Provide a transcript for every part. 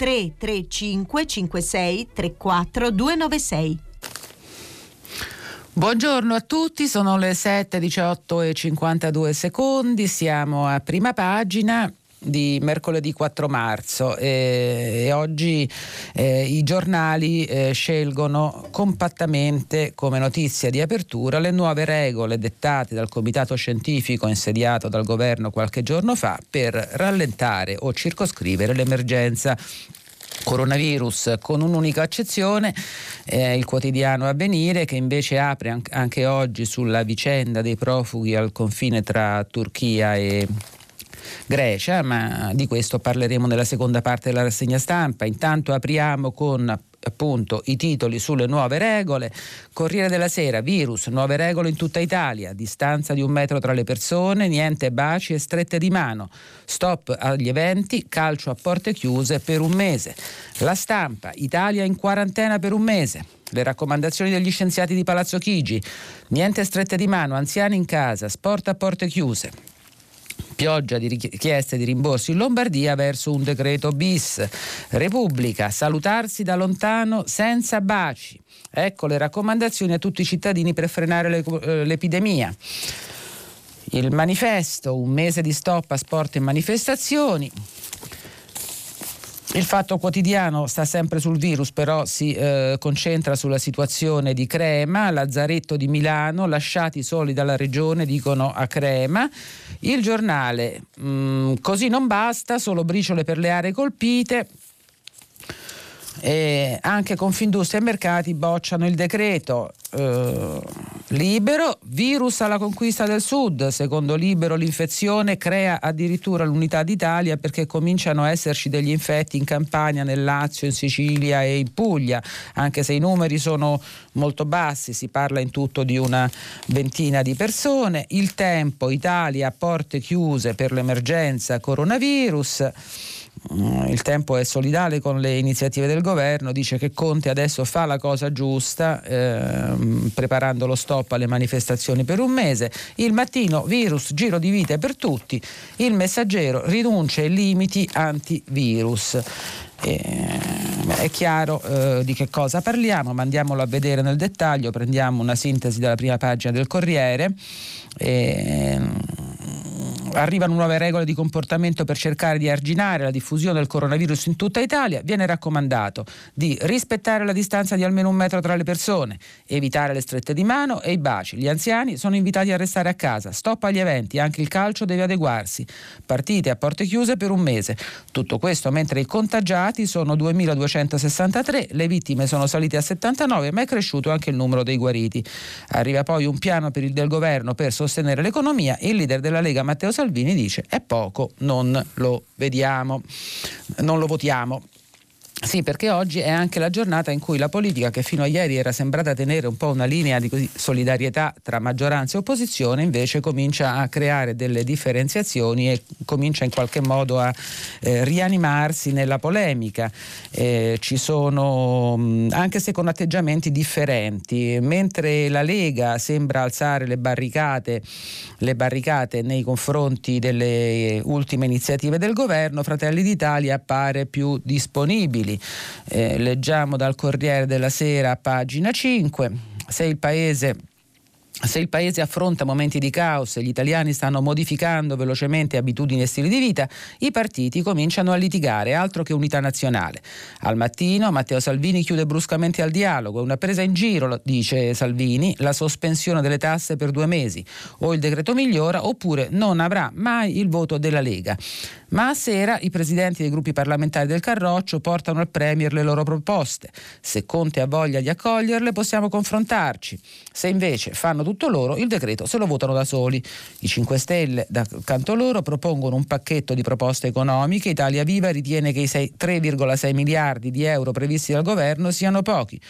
335 56 34 296. Buongiorno a tutti, sono le 7, 18 e 52 secondi, siamo a prima pagina di mercoledì 4 marzo e, e oggi eh, i giornali eh, scelgono compattamente come notizia di apertura le nuove regole dettate dal comitato scientifico insediato dal governo qualche giorno fa per rallentare o circoscrivere l'emergenza. Coronavirus con un'unica eccezione, eh, il quotidiano Avvenire che invece apre anche oggi sulla vicenda dei profughi al confine tra Turchia e Grecia, ma di questo parleremo nella seconda parte della rassegna stampa. Intanto apriamo con appunto i titoli sulle nuove regole. Corriere della Sera, virus, nuove regole in tutta Italia, distanza di un metro tra le persone, niente baci e strette di mano, stop agli eventi, calcio a porte chiuse per un mese. La stampa, Italia in quarantena per un mese. Le raccomandazioni degli scienziati di Palazzo Chigi, niente strette di mano, anziani in casa, sport a porte chiuse pioggia di richieste di rimborsi in Lombardia verso un decreto bis. Repubblica, salutarsi da lontano senza baci. Ecco le raccomandazioni a tutti i cittadini per frenare eh, l'epidemia. Il manifesto, un mese di stop a sport e manifestazioni. Il fatto quotidiano sta sempre sul virus, però si eh, concentra sulla situazione di Crema, Lazzaretto di Milano, lasciati soli dalla regione, dicono a Crema. Il giornale, mh, mm, così non basta, solo briciole per le aree colpite. E anche Confindustria e Mercati bocciano il decreto. Eh, libero, virus alla conquista del sud. Secondo Libero l'infezione crea addirittura l'unità d'Italia perché cominciano a esserci degli infetti in Campania, nel Lazio, in Sicilia e in Puglia, anche se i numeri sono molto bassi, si parla in tutto di una ventina di persone. Il tempo, Italia, porte chiuse per l'emergenza coronavirus. Mm, il tempo è solidale con le iniziative del governo, dice che Conte adesso fa la cosa giusta ehm, preparando lo stop alle manifestazioni per un mese. Il mattino virus, giro di vite per tutti, il messaggero rinuncia ai limiti antivirus. Eh, è chiaro eh, di che cosa parliamo, ma andiamolo a vedere nel dettaglio, prendiamo una sintesi dalla prima pagina del Corriere. Eh, arrivano nuove regole di comportamento per cercare di arginare la diffusione del coronavirus in tutta Italia, viene raccomandato di rispettare la distanza di almeno un metro tra le persone, evitare le strette di mano e i baci. Gli anziani sono invitati a restare a casa, stop agli eventi, anche il calcio deve adeguarsi. Partite a porte chiuse per un mese. Tutto questo mentre i contagiati sono 2263, le vittime sono salite a 79, ma è cresciuto anche il numero dei guariti. Arriva poi un piano per il del governo per sostenere l'economia. Il leader della Lega Matteo Salvini dice è poco, non lo vediamo, non lo votiamo. Sì, perché oggi è anche la giornata in cui la politica, che fino a ieri era sembrata tenere un po' una linea di solidarietà tra maggioranza e opposizione, invece comincia a creare delle differenziazioni e comincia in qualche modo a eh, rianimarsi nella polemica. Eh, ci sono, anche se con atteggiamenti differenti, mentre la Lega sembra alzare le barricate, le barricate nei confronti delle ultime iniziative del governo, Fratelli d'Italia appare più disponibile civili. Eh, leggiamo dal Corriere della Sera, pagina 5. Se il paese se il paese affronta momenti di caos e gli italiani stanno modificando velocemente abitudini e stili di vita, i partiti cominciano a litigare, altro che unità nazionale. Al mattino Matteo Salvini chiude bruscamente al dialogo, una presa in giro, dice Salvini, la sospensione delle tasse per due mesi, o il decreto migliora oppure non avrà mai il voto della Lega. Ma a sera i presidenti dei gruppi parlamentari del Carroccio portano al Premier le loro proposte. Se Conte ha voglia di accoglierle possiamo confrontarci. Se invece fanno tutto loro, il decreto se lo votano da soli. I 5 Stelle, da canto loro, propongono un pacchetto di proposte economiche. Italia Viva ritiene che i 3,6 miliardi di euro previsti dal governo siano pochi.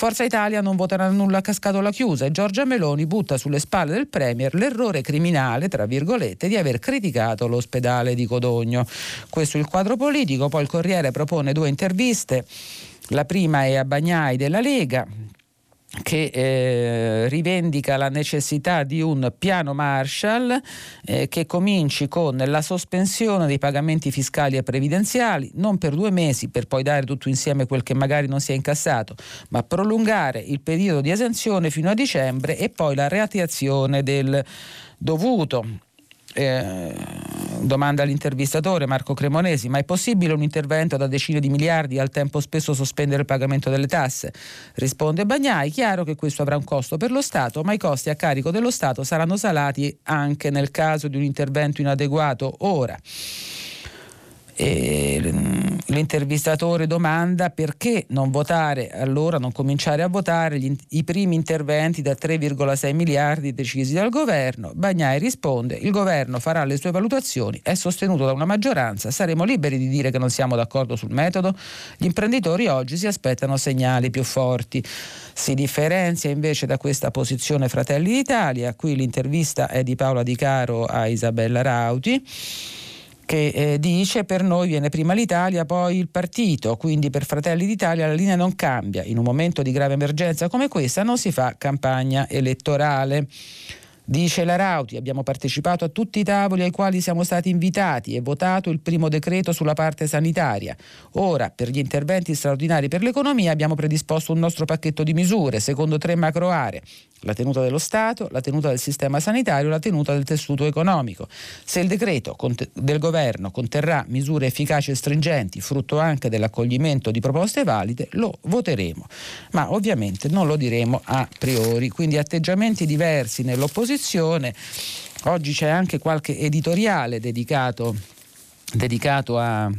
Forza Italia non voterà nulla a cascatola chiusa e Giorgia Meloni butta sulle spalle del Premier l'errore criminale, tra virgolette, di aver criticato l'ospedale di Codogno. Questo è il quadro politico, poi il Corriere propone due interviste. La prima è a Bagnai della Lega, che eh, rivendica la necessità di un piano Marshall eh, che cominci con la sospensione dei pagamenti fiscali e previdenziali, non per due mesi per poi dare tutto insieme quel che magari non si è incassato, ma prolungare il periodo di esenzione fino a dicembre e poi la reattivazione del dovuto. Eh, domanda all'intervistatore Marco Cremonesi, ma è possibile un intervento da decine di miliardi e al tempo spesso sospendere il pagamento delle tasse? Risponde Bagnai, chiaro che questo avrà un costo per lo Stato, ma i costi a carico dello Stato saranno salati anche nel caso di un intervento inadeguato ora. E l'intervistatore domanda perché non votare, allora non cominciare a votare gli, i primi interventi da 3,6 miliardi decisi dal governo. Bagnai risponde il governo farà le sue valutazioni, è sostenuto da una maggioranza, saremo liberi di dire che non siamo d'accordo sul metodo? Gli imprenditori oggi si aspettano segnali più forti. Si differenzia invece da questa posizione Fratelli d'Italia, qui l'intervista è di Paola Di Caro a Isabella Rauti che eh, dice per noi viene prima l'Italia, poi il partito, quindi per Fratelli d'Italia la linea non cambia. In un momento di grave emergenza come questa non si fa campagna elettorale. Dice la Rauti, abbiamo partecipato a tutti i tavoli ai quali siamo stati invitati e votato il primo decreto sulla parte sanitaria. Ora, per gli interventi straordinari per l'economia, abbiamo predisposto un nostro pacchetto di misure secondo tre macro aree la tenuta dello Stato, la tenuta del sistema sanitario, la tenuta del tessuto economico. Se il decreto del governo conterrà misure efficaci e stringenti, frutto anche dell'accoglimento di proposte valide, lo voteremo, ma ovviamente non lo diremo a priori, quindi atteggiamenti diversi nell'opposizione. Oggi c'è anche qualche editoriale dedicato, dedicato a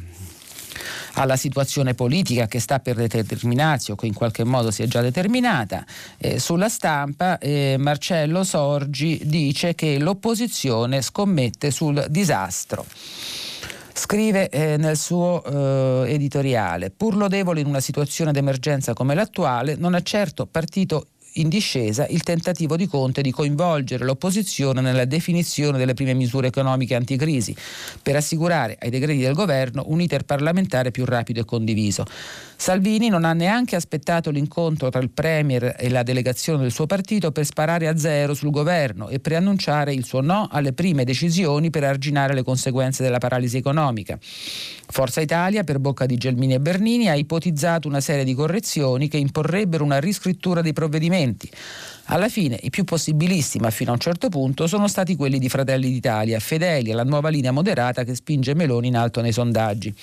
alla situazione politica che sta per determinarsi o che in qualche modo si è già determinata. Eh, sulla stampa eh, Marcello Sorgi dice che l'opposizione scommette sul disastro. Scrive eh, nel suo eh, editoriale, pur lodevole in una situazione d'emergenza come l'attuale, non è certo partito in discesa il tentativo di Conte di coinvolgere l'opposizione nella definizione delle prime misure economiche anticrisi per assicurare ai decreti del governo un iter parlamentare più rapido e condiviso. Salvini non ha neanche aspettato l'incontro tra il Premier e la delegazione del suo partito per sparare a zero sul governo e preannunciare il suo no alle prime decisioni per arginare le conseguenze della paralisi economica. Forza Italia, per bocca di Gelmini e Bernini, ha ipotizzato una serie di correzioni che imporrebbero una riscrittura dei provvedimenti. Alla fine i più possibilisti, ma fino a un certo punto, sono stati quelli di Fratelli d'Italia, fedeli alla nuova linea moderata che spinge Meloni in alto nei sondaggi.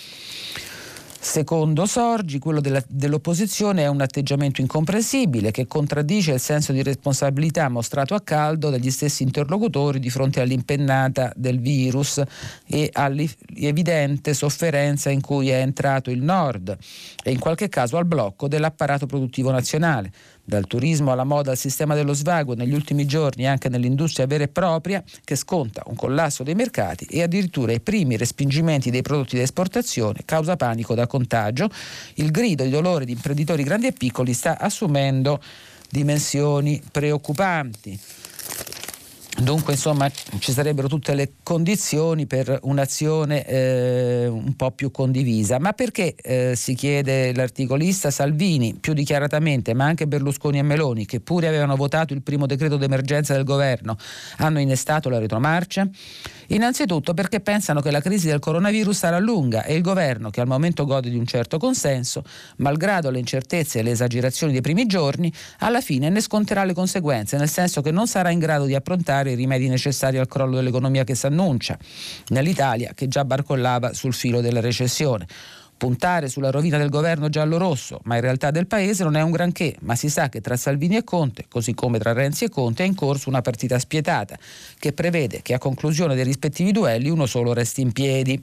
Secondo Sorgi, quello della, dell'opposizione è un atteggiamento incomprensibile che contraddice il senso di responsabilità mostrato a caldo dagli stessi interlocutori di fronte all'impennata del virus e all'evidente sofferenza in cui è entrato il Nord e in qualche caso al blocco dell'apparato produttivo nazionale dal turismo alla moda al sistema dello svago negli ultimi giorni anche nell'industria vera e propria che sconta un collasso dei mercati e addirittura i primi respingimenti dei prodotti da esportazione causa panico da contagio, il grido di dolore di imprenditori grandi e piccoli sta assumendo dimensioni preoccupanti. Dunque, insomma, ci sarebbero tutte le condizioni per un'azione eh, un po' più condivisa. Ma perché eh, si chiede l'articolista Salvini più dichiaratamente, ma anche Berlusconi e Meloni, che pure avevano votato il primo decreto d'emergenza del governo, hanno innestato la retromarcia? Innanzitutto perché pensano che la crisi del coronavirus sarà lunga e il governo, che al momento gode di un certo consenso, malgrado le incertezze e le esagerazioni dei primi giorni, alla fine ne sconterà le conseguenze, nel senso che non sarà in grado di approntare i rimedi necessari al crollo dell'economia che si annuncia nell'Italia che già barcollava sul filo della recessione. Puntare sulla rovina del governo giallo-rosso, ma in realtà del paese, non è un granché, ma si sa che tra Salvini e Conte, così come tra Renzi e Conte, è in corso una partita spietata che prevede che a conclusione dei rispettivi duelli uno solo resti in piedi.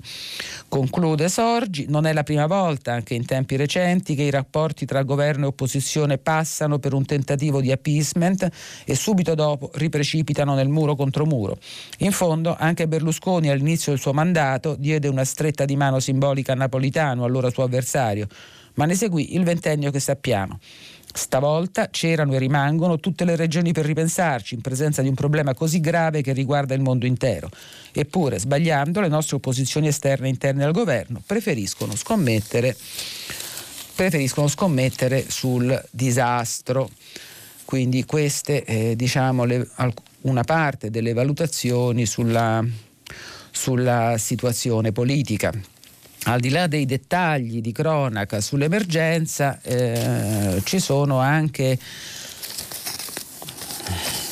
Conclude Sorgi, non è la prima volta, anche in tempi recenti, che i rapporti tra governo e opposizione passano per un tentativo di appeasement e subito dopo riprecipitano nel muro contro muro. In fondo, anche Berlusconi all'inizio del suo mandato diede una stretta di mano simbolica a Napolitano allora suo avversario, ma ne seguì il ventennio che sappiamo. Stavolta c'erano e rimangono tutte le regioni per ripensarci in presenza di un problema così grave che riguarda il mondo intero. Eppure, sbagliando, le nostre opposizioni esterne e interne al governo preferiscono scommettere, preferiscono scommettere sul disastro. Quindi queste, eh, diciamo, le, una parte delle valutazioni sulla, sulla situazione politica al di là dei dettagli di cronaca sull'emergenza, eh, ci sono anche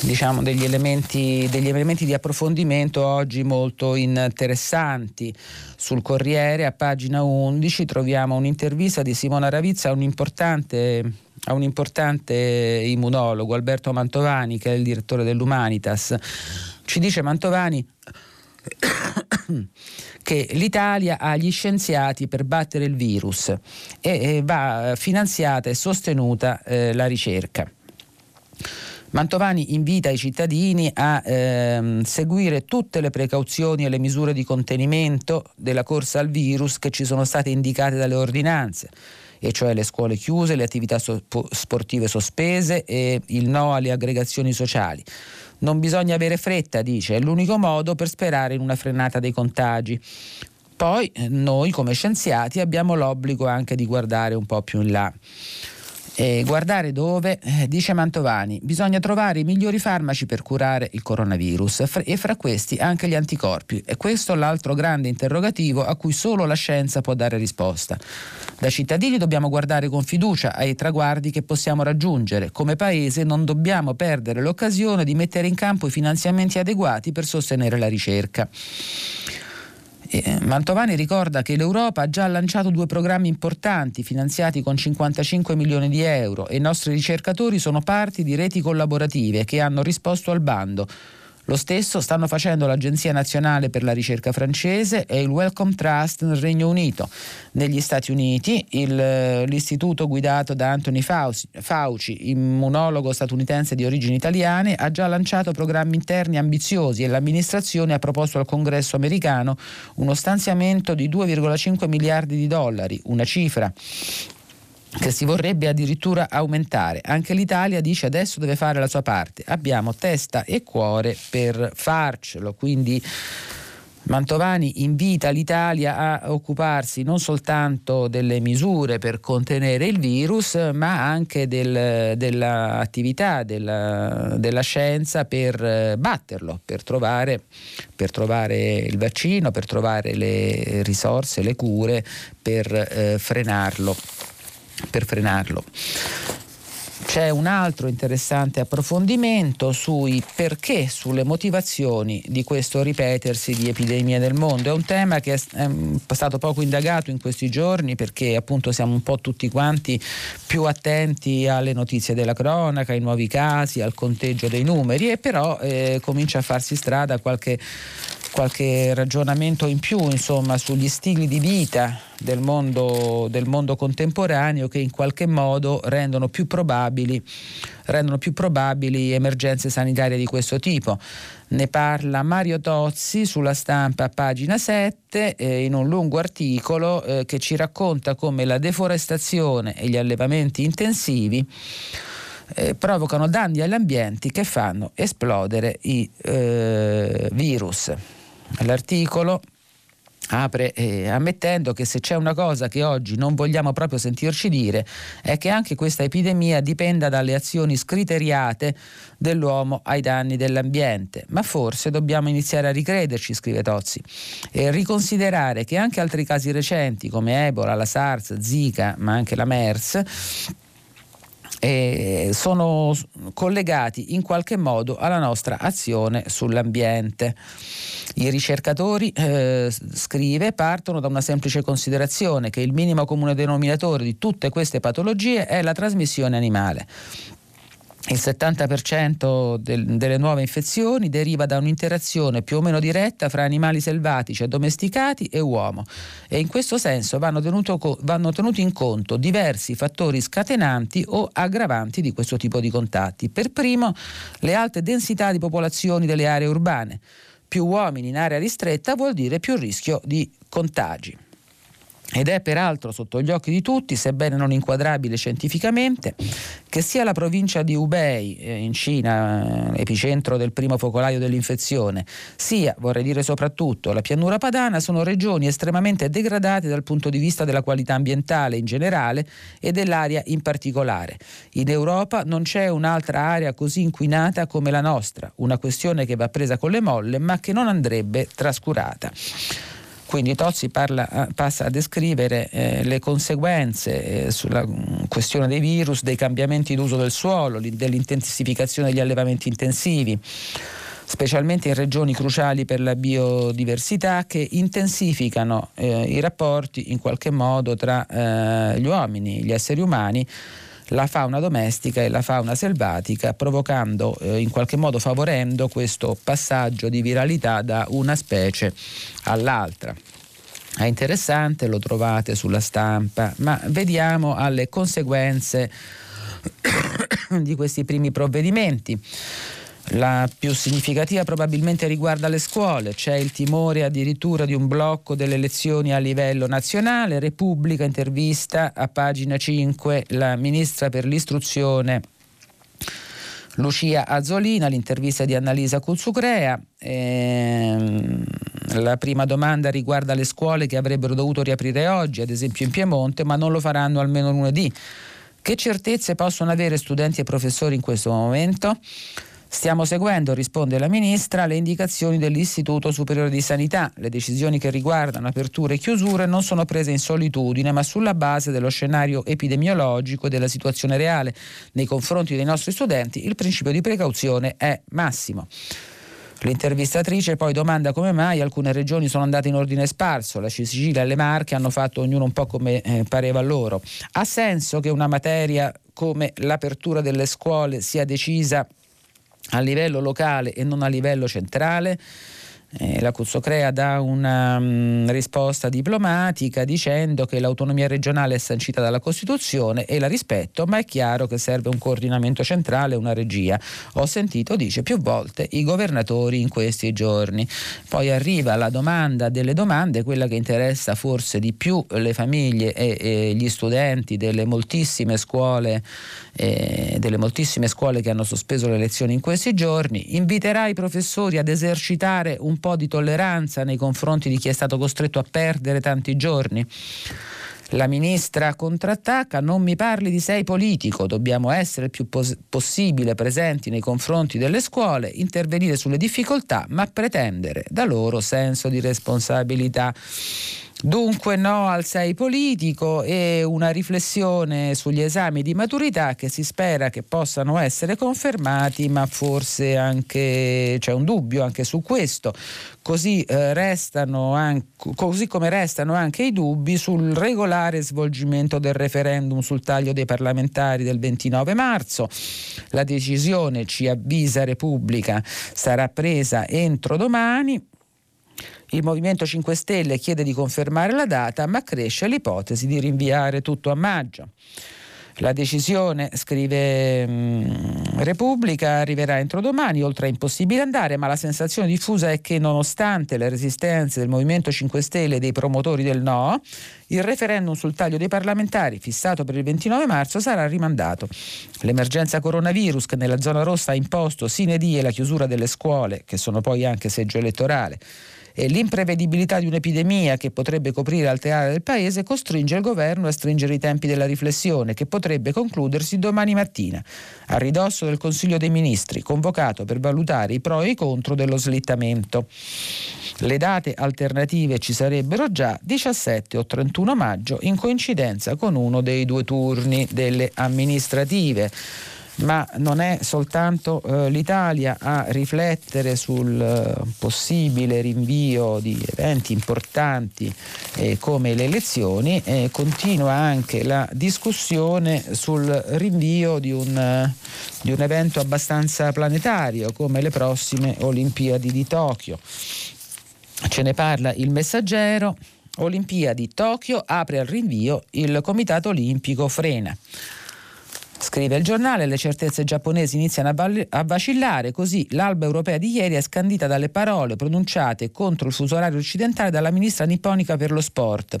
diciamo, degli, elementi, degli, elementi, di approfondimento oggi molto interessanti. Sul Corriere, a pagina 11, troviamo un'intervista di Simona Ravizza a un importante, a un importante immunologo, Alberto Mantovani, che è il direttore dell'Humanitas. Ci dice Mantovani che l'Italia ha gli scienziati per battere il virus e, va finanziata e sostenuta eh, la ricerca. Mantovani invita i cittadini a ehm, seguire tutte le precauzioni e le misure di contenimento della corsa al virus che ci sono state indicate dalle ordinanze e cioè le scuole chiuse, le attività so- sportive sospese e il no alle aggregazioni sociali. Non bisogna avere fretta, dice, è l'unico modo per sperare in una frenata dei contagi. Poi eh, noi come scienziati abbiamo l'obbligo anche di guardare un po' più in là. E guardare dove, eh, dice Mantovani, bisogna trovare i migliori farmaci per curare il coronavirus e fra questi anche gli anticorpi. E questo è l'altro grande interrogativo a cui solo la scienza può dare risposta. Da cittadini dobbiamo guardare con fiducia ai traguardi che possiamo raggiungere. Come Paese non dobbiamo perdere l'occasione di mettere in campo i finanziamenti adeguati per sostenere la ricerca. Eh, Mantovani ricorda che l'Europa ha già lanciato due programmi importanti finanziati con 55 milioni di euro e i nostri ricercatori sono parti di reti collaborative che hanno risposto al bando. Lo stesso stanno facendo l'Agenzia Nazionale per la Ricerca francese e il Wellcome Trust nel Regno Unito. Negli Stati Uniti il, l'istituto guidato da Anthony Fauci, Fauci, immunologo statunitense di origini italiane, ha già lanciato programmi interni ambiziosi e l'amministrazione ha proposto al Congresso americano uno stanziamento di 2,5 miliardi di dollari, una cifra che si vorrebbe addirittura aumentare. Anche l'Italia dice adesso deve fare la sua parte. Abbiamo testa e cuore per farcelo, quindi Mantovani invita l'Italia a occuparsi non soltanto delle misure per contenere il virus, ma anche del, dell'attività della, della, scienza per batterlo, per trovare, per trovare, il vaccino, per trovare le risorse, le cure per eh, frenarlo per frenarlo. C'è un altro interessante approfondimento sui perché, sulle motivazioni di questo ripetersi di epidemie nel mondo. È un tema che è stato poco indagato in questi giorni perché appunto siamo un po' tutti quanti più attenti alle notizie della cronaca, ai nuovi casi, al conteggio dei numeri e però eh, comincia a farsi strada qualche qualche ragionamento in più insomma, sugli stili di vita del mondo, del mondo, contemporaneo che in qualche modo rendono più, rendono più probabili emergenze sanitarie di questo tipo. Ne parla Mario Tozzi sulla stampa pagina 7 eh, in un lungo articolo eh, che ci racconta come la deforestazione e gli allevamenti intensivi eh, provocano danni agli ambienti che fanno esplodere i eh, virus. L'articolo apre eh, ammettendo che se c'è una cosa che oggi non vogliamo proprio sentirci dire è che anche questa epidemia dipenda dalle azioni scriteriate dell'uomo ai danni dell'ambiente. Ma forse dobbiamo iniziare a ricrederci, scrive Tozzi, e riconsiderare che anche altri casi recenti come Ebola, la SARS, Zika, ma anche la MERS eh, sono collegati in qualche modo alla nostra azione sull'ambiente. I ricercatori, eh, scrive, partono da una semplice considerazione che il minimo comune denominatore di tutte queste patologie è la trasmissione animale. Il 70% del, delle nuove infezioni deriva da un'interazione più o meno diretta fra animali selvatici e domesticati e uomo e in questo senso vanno, tenuto, vanno tenuti in conto diversi fattori scatenanti o aggravanti di questo tipo di contatti. Per primo le alte densità di popolazioni delle aree urbane. Più uomini in area ristretta vuol dire più rischio di contagi ed è peraltro sotto gli occhi di tutti, sebbene non inquadrabile scientificamente, che sia la provincia di Hubei eh, in Cina, eh, epicentro del primo focolaio dell'infezione, sia, vorrei dire soprattutto, la pianura padana sono regioni estremamente degradate dal punto di vista della qualità ambientale in generale e dell'aria in particolare. In Europa non c'è un'altra area così inquinata come la nostra, una questione che va presa con le molle ma che non andrebbe trascurata. Quindi Tozzi parla, passa a descrivere eh, le conseguenze eh, sulla mm, questione dei virus, dei cambiamenti d'uso del suolo, dell'intensificazione degli allevamenti intensivi specialmente in regioni cruciali per la biodiversità che intensificano eh, i rapporti in qualche modo tra eh, gli uomini, gli esseri umani la fauna domestica e la fauna selvatica, provocando eh, in qualche modo favorendo questo passaggio di viralità da una specie all'altra. È interessante, lo trovate sulla stampa, ma vediamo alle conseguenze di questi primi provvedimenti. La più significativa probabilmente riguarda le scuole, c'è il timore addirittura di un blocco delle lezioni a livello nazionale. Repubblica intervista a pagina 5 la ministra per l'istruzione Lucia Azzolina, l'intervista di Annalisa Cuzzucrea. Ehm, la prima domanda riguarda le scuole che avrebbero dovuto riaprire oggi, ad esempio in Piemonte, ma non lo faranno almeno lunedì. Che certezze possono avere studenti e professori in questo momento? Stiamo seguendo, risponde la Ministra, le indicazioni dell'Istituto Superiore di Sanità. Le decisioni che riguardano aperture e chiusure non sono prese in solitudine, ma sulla base dello scenario epidemiologico e della situazione reale. Nei confronti dei nostri studenti il principio di precauzione è massimo. L'intervistatrice poi domanda come mai alcune regioni sono andate in ordine sparso, la Sicilia e le Marche hanno fatto ognuno un po' come eh, pareva loro. Ha senso che una materia come l'apertura delle scuole sia decisa a livello locale e non a livello centrale eh, la Cuzzocrea dà una um, risposta diplomatica dicendo che l'autonomia regionale è sancita dalla Costituzione e la rispetto, ma è chiaro che serve un coordinamento centrale, una regia. Ho sentito, dice più volte, i governatori in questi giorni. Poi arriva la domanda delle domande, quella che interessa forse di più le famiglie e, e gli studenti delle moltissime scuole, eh, delle moltissime scuole che hanno sospeso le lezioni in questi giorni. Inviterà i professori ad esercitare un po' di tolleranza nei confronti di chi è stato costretto a perdere tanti giorni. La ministra contrattacca, non mi parli di sei politico, dobbiamo essere il più pos- possibile presenti nei confronti delle scuole, intervenire sulle difficoltà, ma pretendere da loro senso di responsabilità. Dunque no al 6 politico e una riflessione sugli esami di maturità che si spera che possano essere confermati, ma forse anche c'è un dubbio anche su questo. Così, eh, restano anche, così come restano anche i dubbi sul regolare svolgimento del referendum sul taglio dei parlamentari del 29 marzo. La decisione, ci avvisa Repubblica, sarà presa entro domani il Movimento 5 Stelle chiede di confermare la data, ma cresce l'ipotesi di rinviare tutto a maggio. La decisione, scrive mm, Repubblica, arriverà entro domani, oltre a impossibile andare, ma la sensazione diffusa è che nonostante le resistenze del Movimento 5 Stelle e dei promotori del no, il referendum sul taglio dei parlamentari fissato per il 29 marzo sarà rimandato. L'emergenza coronavirus che nella zona rossa ha imposto sine die la chiusura delle scuole, che sono poi anche seggio elettorale, e l'imprevedibilità di un'epidemia che potrebbe coprire altre aree del paese costringe il governo a stringere i tempi della riflessione che potrebbe concludersi domani mattina, a ridosso del Consiglio dei Ministri, convocato per valutare i pro e i contro dello slittamento. Le date alternative ci sarebbero già 17 o 31 maggio in coincidenza con uno dei due turni delle amministrative ma non è soltanto eh, l'Italia a riflettere sul eh, possibile rinvio di eventi importanti eh, come le elezioni, continua anche la discussione sul rinvio di un, eh, di un evento abbastanza planetario come le prossime Olimpiadi di Tokyo. Ce ne parla il messaggero. Olimpiadi Tokyo apre al rinvio, il Comitato Olimpico frena. Scrive il giornale, le certezze giapponesi iniziano a, vacillare, così l'alba europea di ieri è scandita dalle parole pronunciate contro il fuso orario occidentale dalla ministra nipponica per lo sport.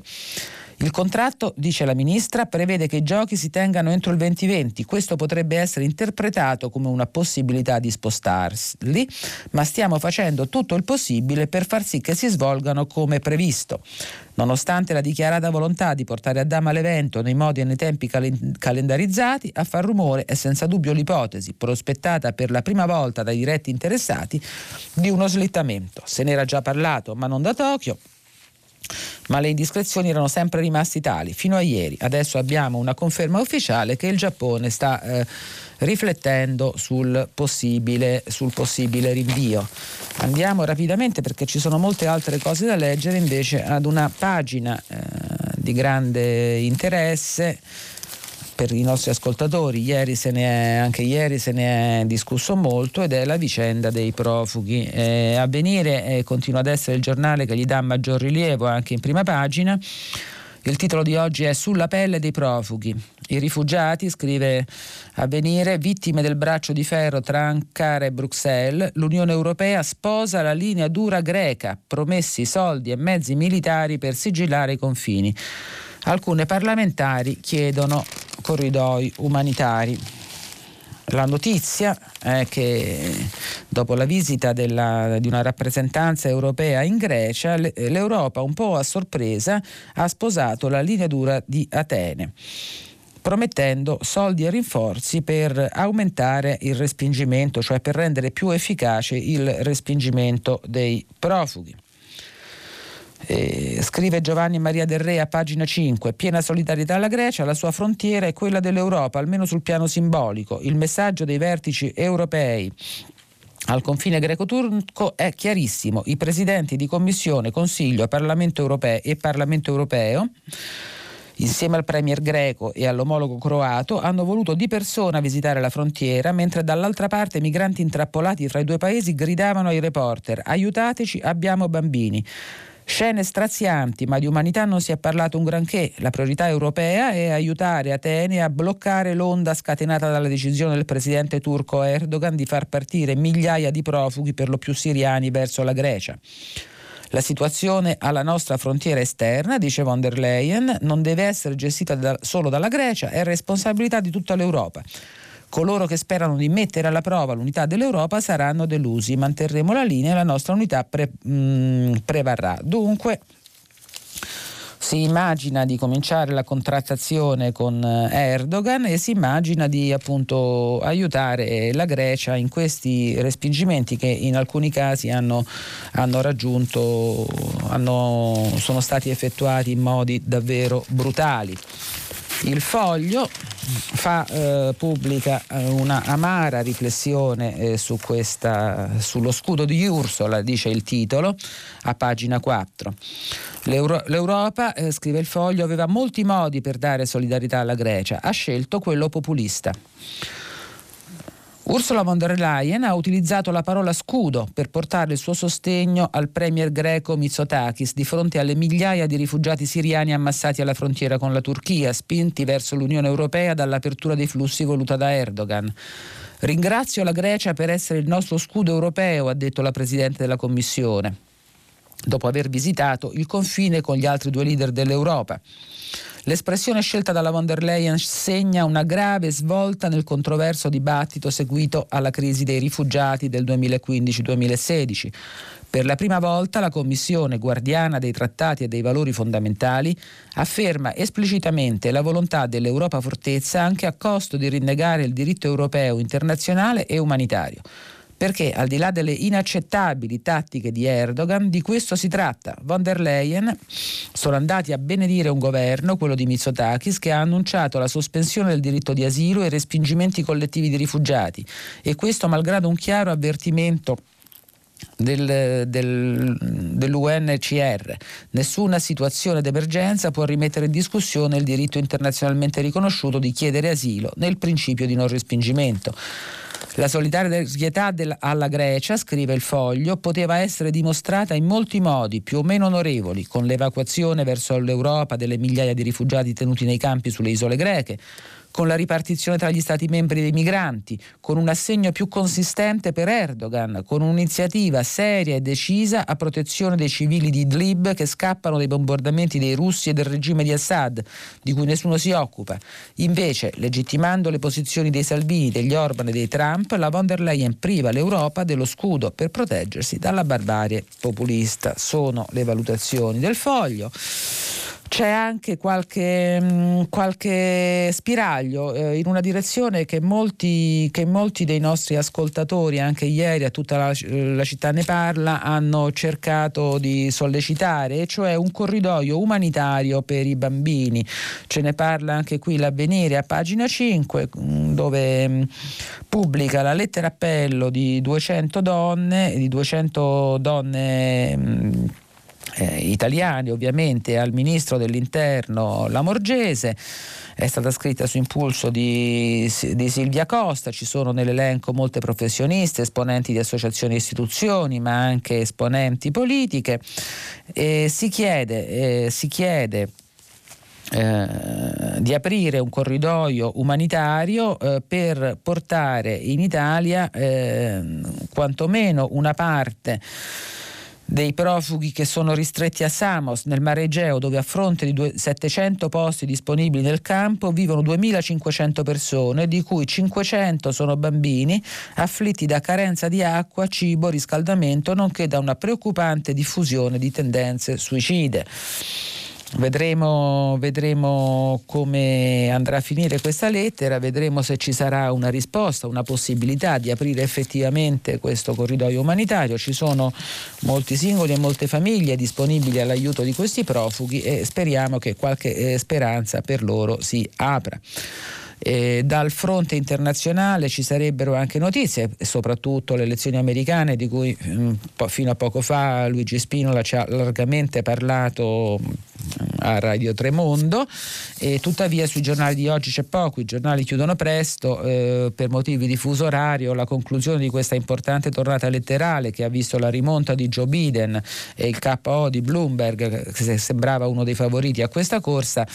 Il contratto, dice la ministra, prevede che i giochi si tengano entro il 2020. Questo potrebbe essere interpretato come una possibilità di spostarli, ma stiamo facendo tutto il possibile per far sì che si svolgano come previsto. Nonostante la dichiarata volontà di portare a dama l'evento nei modi e nei tempi cal- calendarizzati, a far rumore è senza dubbio l'ipotesi, prospettata per la prima volta dai diretti interessati, di uno slittamento. Se n'era già parlato, ma non da Tokyo, ma le indiscrezioni erano sempre rimaste tali fino a ieri. Adesso abbiamo una conferma ufficiale che il Giappone sta eh, riflettendo sul possibile, sul possibile rinvio. Andiamo rapidamente perché ci sono molte altre cose da leggere invece ad una pagina eh, di grande interesse per i nostri ascoltatori, ieri è, anche ieri se ne è discusso molto ed è la vicenda dei profughi. Eh, Avvenire eh, continua ad essere il giornale che gli dà maggior rilievo anche in prima pagina. Il titolo di oggi è Sulla pelle dei profughi. I rifugiati, scrive Avvenire, vittime del braccio di ferro tra Ankara e Bruxelles, l'Unione Europea sposa la linea dura greca, promessi soldi e mezzi militari per sigillare i confini. Alcune parlamentari chiedono corridoi umanitari. La notizia è che dopo la visita della, di una rappresentanza europea in Grecia, l'Europa un po' a sorpresa ha sposato la linea dura di Atene promettendo soldi e rinforzi per aumentare il respingimento, cioè per rendere più efficace il respingimento dei profughi. Eh, scrive Giovanni Maria Del Re a pagina 5, piena solidarietà alla Grecia, la sua frontiera è quella dell'Europa, almeno sul piano simbolico. Il messaggio dei vertici europei al confine greco-turco è chiarissimo. I presidenti di Commissione, Consiglio, Parlamento europeo e Parlamento europeo insieme al premier greco e all'omologo croato, hanno voluto di persona visitare la frontiera, mentre dall'altra parte migranti intrappolati tra i due paesi gridavano ai reporter aiutateci, abbiamo bambini. Scene strazianti, ma di umanità non si è parlato un granché. La priorità europea è aiutare Atene a bloccare l'onda scatenata dalla decisione del presidente turco Erdogan di far partire migliaia di profughi, per lo più siriani, verso la Grecia. La situazione alla nostra frontiera esterna, dice von der Leyen, non deve essere gestita da, solo dalla Grecia, è responsabilità di tutta l'Europa. Coloro che sperano di mettere alla prova l'unità dell'Europa saranno delusi. Manterremo la linea e la nostra unità pre, mh, mm, prevarrà. Dunque si immagina di cominciare la contrattazione con eh, Erdogan e si immagina di appunto aiutare la Grecia in questi respingimenti che in alcuni casi hanno, hanno raggiunto, hanno, sono stati effettuati in modi davvero brutali. Il foglio fa eh, pubblica eh, una amara riflessione eh, su questa, sullo scudo di Ursula, dice il titolo, a pagina 4. L'Euro- L'Europa, eh, scrive il foglio, aveva molti modi per dare solidarietà alla Grecia, ha scelto quello populista. Ursula von der Leyen ha utilizzato la parola scudo per portare il suo sostegno al premier greco Mitsotakis di fronte alle migliaia di rifugiati siriani ammassati alla frontiera con la Turchia, spinti verso l'Unione Europea dall'apertura dei flussi voluta da Erdogan. Ringrazio la Grecia per essere il nostro scudo europeo, ha detto la Presidente della Commissione, dopo aver visitato il confine con gli altri due leader dell'Europa. L'espressione scelta dalla von der Leyen segna una grave svolta nel controverso dibattito seguito alla crisi dei rifugiati del 2015-2016 Per la prima volta la Commissione, guardiana dei trattati e dei valori fondamentali, afferma esplicitamente la volontà dell'Europa fortezza anche a costo di rinnegare il diritto europeo internazionale e umanitario perché al di là delle inaccettabili tattiche di Erdogan, di questo si tratta. Von der Leyen sono andati a benedire un governo, quello di Mitsotakis, che ha annunciato la sospensione del diritto di asilo e i respingimenti collettivi di rifugiati e questo malgrado un chiaro avvertimento del, del, dell'UNCR. Nessuna situazione d'emergenza può rimettere in discussione il diritto internazionalmente riconosciuto di chiedere asilo nel principio di non respingimento. La solidarietà del, alla Grecia, scrive il foglio, poteva essere dimostrata in molti modi, più o meno onorevoli, con l'evacuazione verso l'Europa delle migliaia di rifugiati tenuti nei campi sulle isole greche, con la ripartizione tra gli Stati membri dei migranti, con un assegno più consistente per Erdogan, con un'iniziativa seria e decisa a protezione dei civili di Idlib che scappano dai bombardamenti dei russi e del regime di Assad, di cui nessuno si occupa. Invece, legittimando le posizioni dei Salvini, degli Orban e dei Trump, la von der Leyen priva l'Europa dello scudo per proteggersi dalla barbarie populista. Sono le valutazioni del foglio c'è anche qualche, mm, qualche spiraglio eh, in una direzione che molti, che molti, dei nostri ascoltatori, anche ieri a tutta la, la, città ne parla, hanno cercato di sollecitare, cioè un corridoio umanitario per i bambini. Ce ne parla anche qui l'avvenire a pagina 5, mm, dove mh, mm, pubblica la lettera appello di 200 donne, di 200 donne mh, eh, italiani ovviamente al ministro dell'interno Lamorgese è stata scritta su impulso di, di, Silvia Costa, ci sono nell'elenco molte professioniste, esponenti di associazioni e istituzioni, ma anche esponenti politiche. E si chiede, eh, si chiede eh, di aprire un corridoio umanitario eh, per portare in Italia eh, quantomeno una parte dei profughi che sono ristretti a Samos nel mare Egeo dove a fronte di 700 posti disponibili nel campo vivono 2500 persone di cui 500 sono bambini afflitti da carenza di acqua, cibo, riscaldamento nonché da una preoccupante diffusione di tendenze suicide. Vedremo, vedremo, come andrà a finire questa lettera, vedremo se ci sarà una risposta, una possibilità di aprire effettivamente questo corridoio umanitario. Ci sono molti singoli e molte famiglie disponibili all'aiuto di questi profughi e speriamo che qualche eh, speranza per loro si apra. Eh, dal fronte internazionale ci sarebbero anche notizie, soprattutto le elezioni americane di cui mh, mm, fino a poco fa Luigi Spinola ci ha largamente parlato mm, a Radio Tremondo. E tuttavia sui giornali di oggi c'è poco, i giornali chiudono presto eh, per motivi di fuso orario, la conclusione di questa importante tornata elettorale che ha visto la rimonta di Joe Biden e il KO di Bloomberg che sembrava uno dei favoriti a questa corsa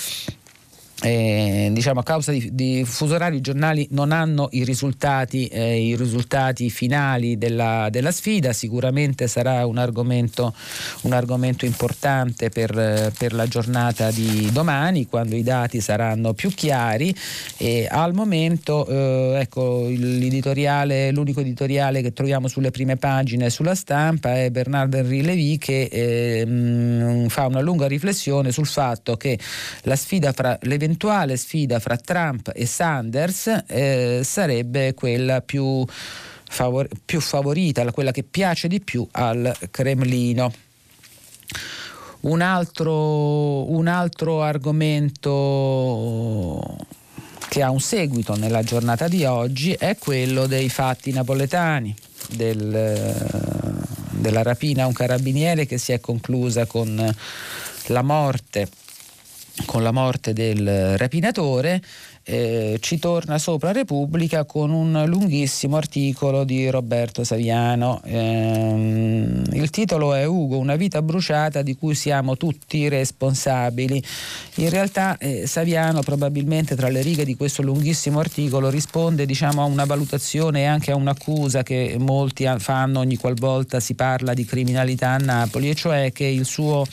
eh, diciamo a causa di, di fuso orario i giornali non hanno i risultati, eh, i risultati finali della, della, sfida, sicuramente sarà un argomento, un argomento importante per, per, la giornata di domani quando i dati saranno più chiari. E al momento eh, ecco, l'editoriale, l'unico editoriale che troviamo sulle prime pagine sulla stampa è Bernard Henry Levy che mh, fa una lunga riflessione sul fatto che la sfida fra le l'eventuale sfida fra Trump e Sanders eh, sarebbe quella più, favor- più favorita, quella che piace di più al Cremlino. Un altro, un altro argomento che ha un seguito nella giornata di oggi è quello dei fatti napoletani, del, della rapina a un carabiniere che si è conclusa con la morte con la morte del rapinatore, eh, ci torna sopra Repubblica con un lunghissimo articolo di Roberto Saviano. Eh, il titolo è Ugo, una vita bruciata di cui siamo tutti responsabili. In realtà eh, Saviano probabilmente tra le righe di questo lunghissimo articolo risponde diciamo, a una valutazione e anche a un'accusa che molti fanno ogni qualvolta si parla di criminalità a Napoli, e cioè che il suo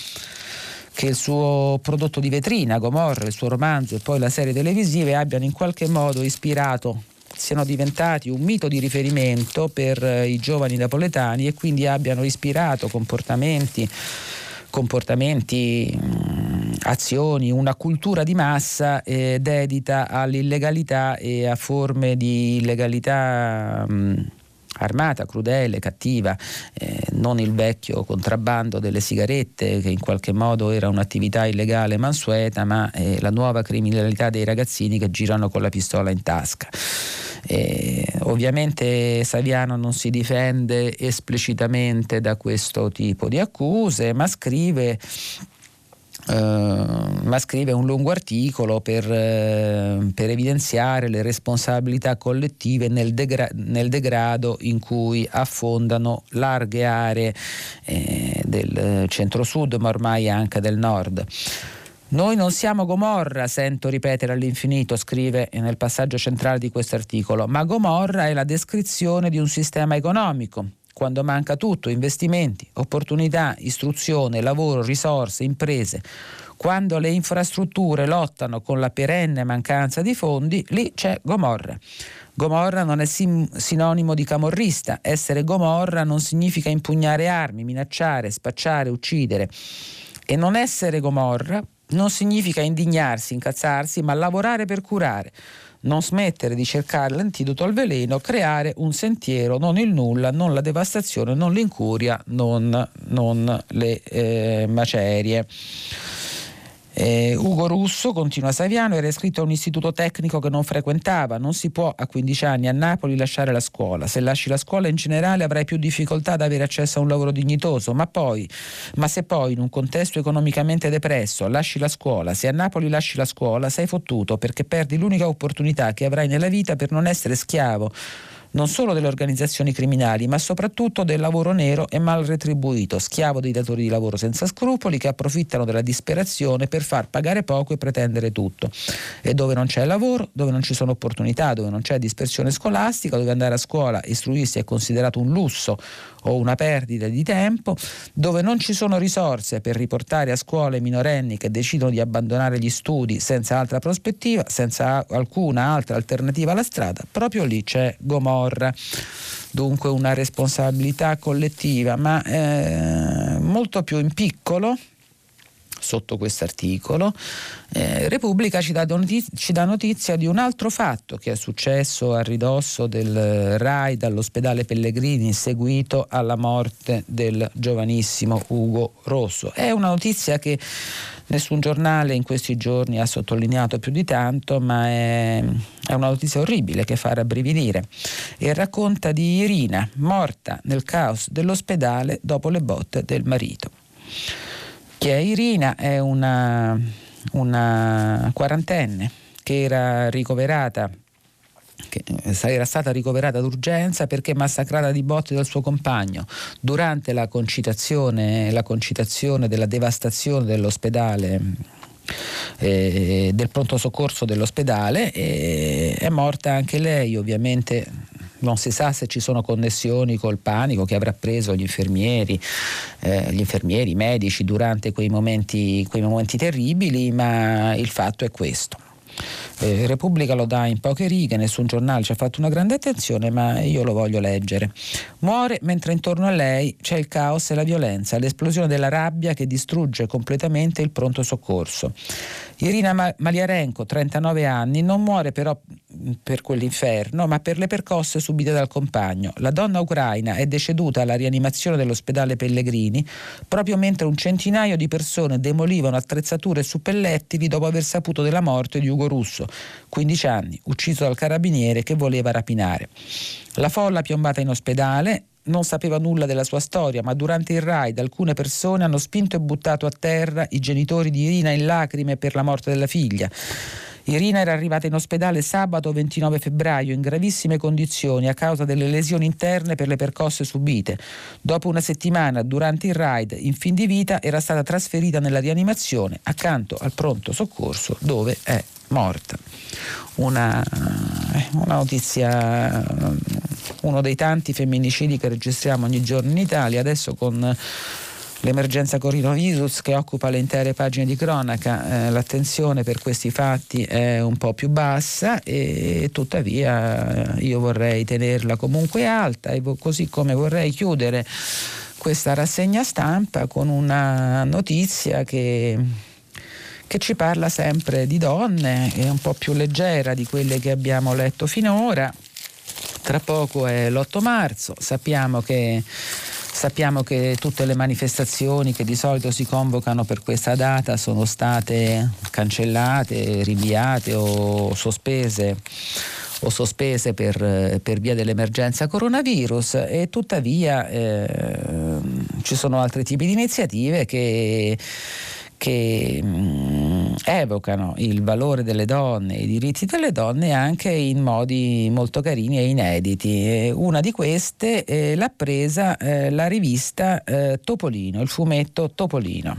che il suo prodotto di vetrina, Gomorra, il suo romanzo e poi la serie televisiva abbiano in qualche modo ispirato siano diventati un mito di riferimento per eh, i giovani napoletani e quindi abbiano ispirato comportamenti comportamenti, azioni, una cultura di massa eh, dedita all'illegalità e a forme di illegalità mh, armata, crudele, cattiva, eh, non il vecchio contrabbando delle sigarette che in qualche modo era un'attività illegale mansueta, ma eh, la nuova criminalità dei ragazzini che girano con la pistola in tasca. Eh, ovviamente Saviano non si difende esplicitamente da questo tipo di accuse, ma scrive ma scrive un lungo articolo per, uh, per evidenziare le responsabilità collettive nel, degra- nel, degrado in cui affondano larghe aree eh, del centro-sud, ma ormai anche del nord. Noi non siamo Gomorra, sento ripetere all'infinito, scrive nel passaggio centrale di questo articolo, ma Gomorra è la descrizione di un sistema economico quando manca tutto, investimenti, opportunità, istruzione, lavoro, risorse, imprese. Quando le infrastrutture lottano con la perenne mancanza di fondi, lì c'è Gomorra. Gomorra non è sim- sinonimo di camorrista. Essere Gomorra non significa impugnare armi, minacciare, spacciare, uccidere. E non essere Gomorra non significa indignarsi, incazzarsi, ma lavorare per curare non smettere di cercare l'antidoto al veleno, creare un sentiero, non il nulla, non la devastazione, non l'incuria, non, non le eh, macerie. Eh, Ugo Russo, continua Saviano, era iscritto a un istituto tecnico che non frequentava. Non si può a 15 anni a Napoli lasciare la scuola. Se lasci la scuola in generale avrai più difficoltà ad avere accesso a un lavoro dignitoso. Ma, poi, ma se poi in un contesto economicamente depresso lasci la scuola, se a Napoli lasci la scuola sei fottuto perché perdi l'unica opportunità che avrai nella vita per non essere schiavo non solo delle organizzazioni criminali, ma soprattutto del lavoro nero e mal retribuito, schiavo dei datori di lavoro senza scrupoli che approfittano della disperazione per far pagare poco e pretendere tutto. E dove non c'è lavoro, dove non ci sono opportunità, dove non c'è dispersione scolastica, dove andare a scuola, istruirsi è considerato un lusso o una perdita di tempo, dove non ci sono risorse per riportare a scuola i minorenni che decidono di abbandonare gli studi senza altra prospettiva, senza alcuna altra alternativa alla strada, proprio lì c'è Gomorra dunque una responsabilità collettiva, ma eh, molto più in piccolo sotto questo articolo, eh, Repubblica ci dà, notizia, ci dà, notizia di un altro fatto che è successo a ridosso del RAID all'ospedale Pellegrini seguito alla morte del giovanissimo Ugo Rosso. È una notizia che nessun giornale in questi giorni ha sottolineato più di tanto, ma è, è una notizia orribile che fa rabbrividire. E racconta di Irina, morta nel caos dell'ospedale dopo le botte del marito. Che è Irina, è una, una quarantenne che era ricoverata era stata ricoverata d'urgenza perché massacrata di botte dal suo compagno durante la concitazione, la concitazione della devastazione dell'ospedale eh, del pronto soccorso dell'ospedale e è morta anche lei ovviamente non si sa se ci sono connessioni col panico che avrà preso gli infermieri, eh, gli infermieri, i medici durante quei momenti, quei momenti terribili, ma il fatto è questo. Eh, Repubblica lo dà in poche righe, nessun giornale ci ha fatto una grande attenzione, ma io lo voglio leggere. Muore mentre intorno a lei c'è il caos e la violenza, l'esplosione della rabbia che distrugge completamente il pronto soccorso. Irina Maliarenko, 39 anni, non muore però per quell'inferno, ma per le percosse subite dal compagno. La donna ucraina è deceduta alla rianimazione dell'ospedale Pellegrini proprio mentre un centinaio di persone demolivano attrezzature suppellettili dopo aver saputo della morte di Ugo Russo, 15 anni, ucciso dal carabiniere che voleva rapinare. La folla piombata in ospedale non sapeva nulla della sua storia, ma durante il raid alcune persone hanno spinto e buttato a terra i genitori di Irina in lacrime per la morte della figlia. Irina era arrivata in ospedale sabato 29 febbraio in gravissime condizioni a causa delle lesioni interne per le percosse subite. Dopo una settimana durante il raid in fin di vita era stata trasferita nella rianimazione accanto al pronto soccorso dove è morta. Una, una notizia uno dei tanti femminicidi che registriamo ogni giorno in Italia, adesso con l'emergenza coronavirus che occupa le intere pagine di cronaca, eh, l'attenzione per questi fatti è un po' più bassa e tuttavia eh, io vorrei tenerla comunque alta e così come vorrei chiudere questa rassegna stampa con una notizia che che ci parla sempre di donne, è un po' più leggera di quelle che abbiamo letto finora. Tra poco è l'8 marzo, sappiamo che Sappiamo che tutte le manifestazioni che di solito si convocano per questa data sono state cancellate, rinviate o sospese o sospese per, per, via dell'emergenza coronavirus. E tuttavia eh, ci sono altri tipi di iniziative che che mh, mm, evocano il valore delle donne, i diritti delle donne anche in modi molto carini e inediti. una di queste eh, l'ha presa eh, la rivista eh, Topolino, il fumetto Topolino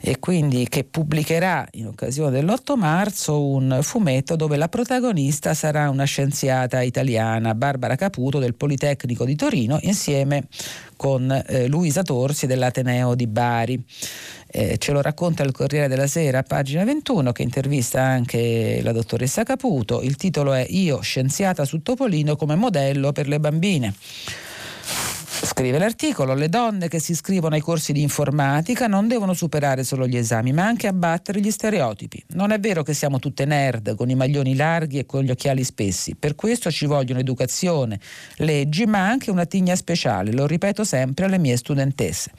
e quindi che pubblicherà in occasione dell'8 marzo un fumetto dove la protagonista sarà una scienziata italiana, Barbara Caputo del Politecnico di Torino, insieme con eh, Luisa Torsi dell'Ateneo di Bari. Eh, ce lo racconta il Corriere della Sera, pagina 21, che intervista anche la dottoressa Caputo. Il titolo è Io, scienziata su Topolino come modello per le bambine. Scrive l'articolo, le donne che si iscrivono ai corsi di informatica non devono superare solo gli esami, ma anche abbattere gli stereotipi. Non è vero che siamo tutte nerd, con i maglioni larghi e con gli occhiali spessi. Per questo ci vogliono educazione, leggi, ma anche una tigna speciale. Lo ripeto sempre alle mie studentesse.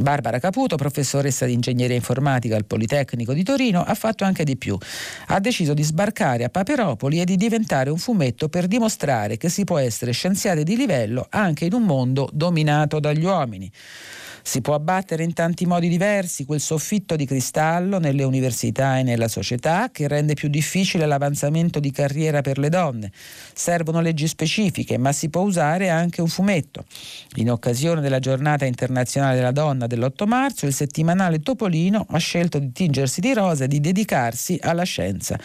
Barbara Caputo, professoressa di ingegneria informatica al Politecnico di Torino, ha fatto anche di più. Ha deciso di sbarcare a Paperopoli e di diventare un fumetto per dimostrare che si può essere scienziati di livello anche in un mondo dominato dagli uomini. Si può abbattere in tanti modi diversi quel soffitto di cristallo nelle università e nella società che rende più difficile l'avanzamento di carriera per le donne. Servono leggi specifiche, ma si può usare anche un fumetto. In occasione della giornata internazionale della donna dell'8 marzo, il settimanale Topolino ha scelto di tingersi di rosa e di dedicarsi alla scienza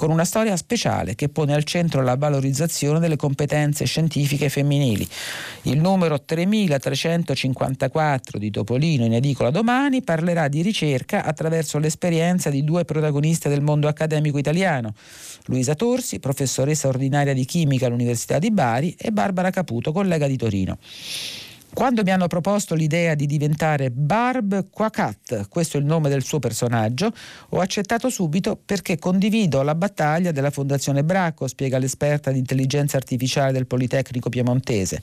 con una storia speciale che pone al centro la valorizzazione delle competenze scientifiche femminili. Il numero 3354 di Topolino in edicola domani parlerà di ricerca attraverso l'esperienza di due protagoniste del mondo accademico italiano, Luisa Torsi, professoressa ordinaria di chimica all'Università di Bari, e Barbara Caputo, collega di Torino. Quando mi hanno proposto l'idea di diventare Barb Quacat, questo è il nome del suo personaggio, ho accettato subito perché condivido la battaglia della Fondazione Bracco, spiega l'esperta di intelligenza artificiale del Politecnico Piemontese.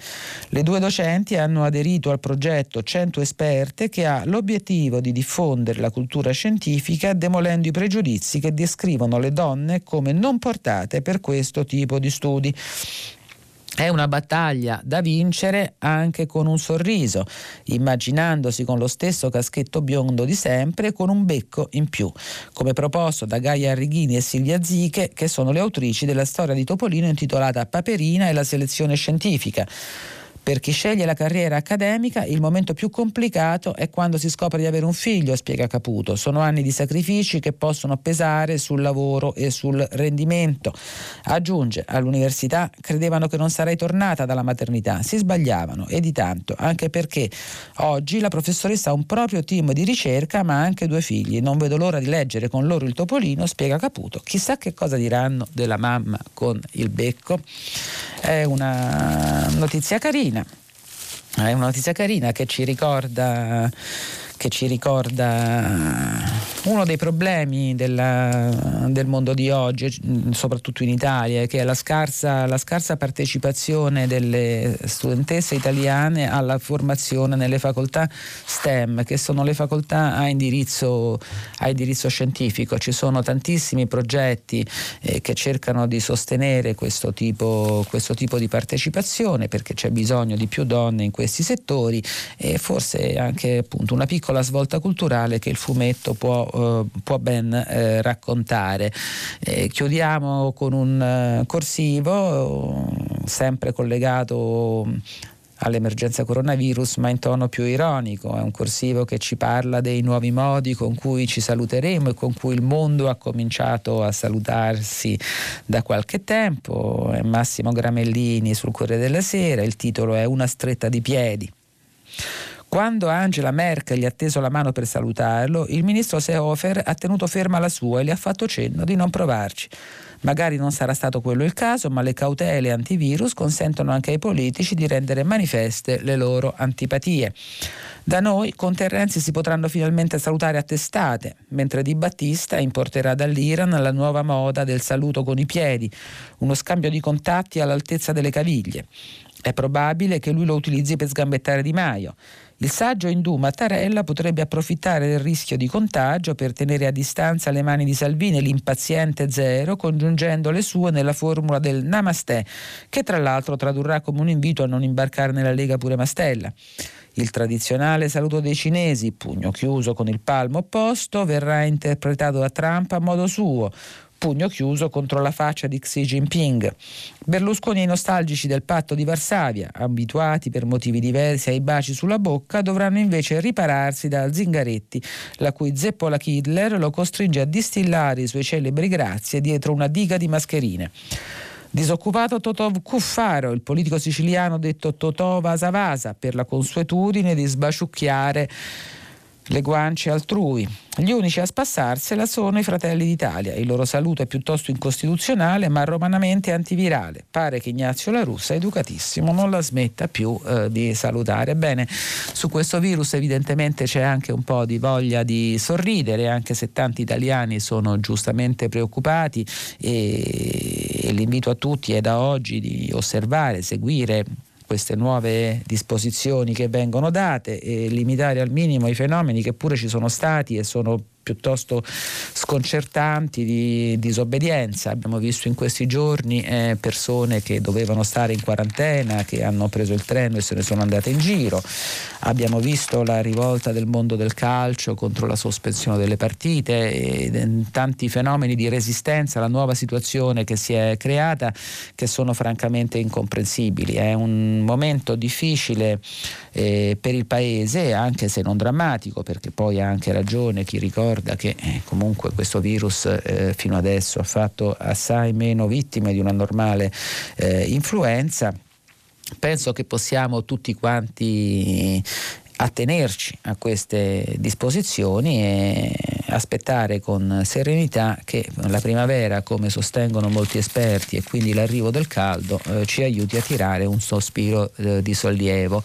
Le due docenti hanno aderito al progetto 100 esperte che ha l'obiettivo di diffondere la cultura scientifica demolendo i pregiudizi che descrivono le donne come non portate per questo tipo di studi. È una battaglia da vincere anche con un sorriso, immaginandosi con lo stesso caschetto biondo di sempre con un becco in più, come proposto da Gaia Arrighini e Silvia Ziche, che sono le autrici della storia di Topolino intitolata Paperina e la selezione scientifica per chi sceglie la carriera accademica il momento più complicato è quando si scopre di avere un figlio, spiega Caputo. Sono anni di sacrifici che possono pesare sul lavoro e sul rendimento. Aggiunge, all'università credevano che non sarei tornata dalla maternità, si sbagliavano e di tanto, anche perché oggi la professoressa ha un proprio team di ricerca ma anche due figli. Non vedo l'ora di leggere con loro il topolino, spiega Caputo. Chissà che cosa diranno della mamma con il becco. È una notizia carina. È una notizia carina che ci ricorda che ci ricorda uno dei problemi della, del mondo di oggi, soprattutto in Italia, che è la scarsa, la scarsa, partecipazione delle studentesse italiane alla formazione nelle facoltà STEM, che sono le facoltà a indirizzo, a indirizzo scientifico. Ci sono tantissimi progetti eh, che cercano di sostenere questo tipo, questo tipo di partecipazione perché c'è bisogno di più donne in questi settori e forse anche appunto una piccola piccola svolta culturale che il fumetto può, eh, può ben eh, raccontare. Eh, chiudiamo con un eh, corsivo, sempre collegato all'emergenza coronavirus, ma in tono più ironico. È un corsivo che ci parla dei nuovi modi con cui ci saluteremo e con cui il mondo ha cominciato a salutarsi da qualche tempo. È Massimo Gramellini sul Corriere della Sera, il titolo è Una stretta di piedi. Quando Angela Merkel gli ha teso la mano per salutarlo, il ministro Seehofer ha tenuto ferma la sua e le ha fatto cenno di non provarci. Magari non sarà stato quello il caso, ma le cautele antivirus consentono anche ai politici di rendere manifeste le loro antipatie. Da noi Conte e Renzi si potranno finalmente salutare a testate, mentre Di Battista importerà dall'Iran la nuova moda del saluto con i piedi, uno scambio di contatti all'altezza delle caviglie. È probabile che lui lo utilizzi per sgambettare Di Maio. Il saggio indù Mattarella potrebbe approfittare del rischio di contagio per tenere a distanza le mani di Salvini, l'impaziente zero, congiungendo le sue nella formula del Namaste, che tra l'altro tradurrà come un invito a non imbarcare nella Lega pure Mastella. Il tradizionale saluto dei cinesi, pugno chiuso con il palmo opposto, verrà interpretato da Trump a modo suo, pugno chiuso contro la faccia di Xi Jinping. Berlusconi e i nostalgici del patto di Varsavia, abituati per motivi diversi ai baci sulla bocca, dovranno invece ripararsi da Zingaretti, la cui zeppola Hitler lo costringe a distillare i suoi celebri grazie dietro una diga di mascherine. Disoccupato Totò Cuffaro, il politico siciliano detto Totò Vasavasa, per la consuetudine di sbaciucchiare le guance altrui. Gli unici a spassarsela sono i Fratelli d'Italia. Il loro saluto è piuttosto incostituzionale, ma romanamente antivirale. Pare che Ignazio La Russa, educatissimo, non la smetta più eh, di salutare. Bene, su questo virus evidentemente c'è anche un po' di voglia di sorridere, anche se tanti italiani sono giustamente preoccupati e, e l'invito a tutti è da oggi di osservare, seguire queste nuove disposizioni che vengono date e limitare al minimo i fenomeni che pure ci sono stati e sono piuttosto sconcertanti di disobbedienza. Abbiamo visto in questi giorni eh, persone che dovevano stare in quarantena, che hanno preso il treno e se ne sono andate in giro. Abbiamo visto la rivolta del mondo del calcio contro la sospensione delle partite e tanti fenomeni di resistenza alla nuova situazione che si è creata che sono francamente incomprensibili. È un momento difficile eh, per il Paese, anche se non drammatico, perché poi ha anche ragione chi ricorda ricorda che eh, comunque questo virus eh, fino adesso ha fatto assai meno vittime di una normale eh, influenza. Penso che possiamo tutti quanti attenerci a queste disposizioni e aspettare con serenità che la primavera, come sostengono molti esperti, e quindi l'arrivo del caldo eh, ci aiuti a tirare un sospiro eh, di sollievo.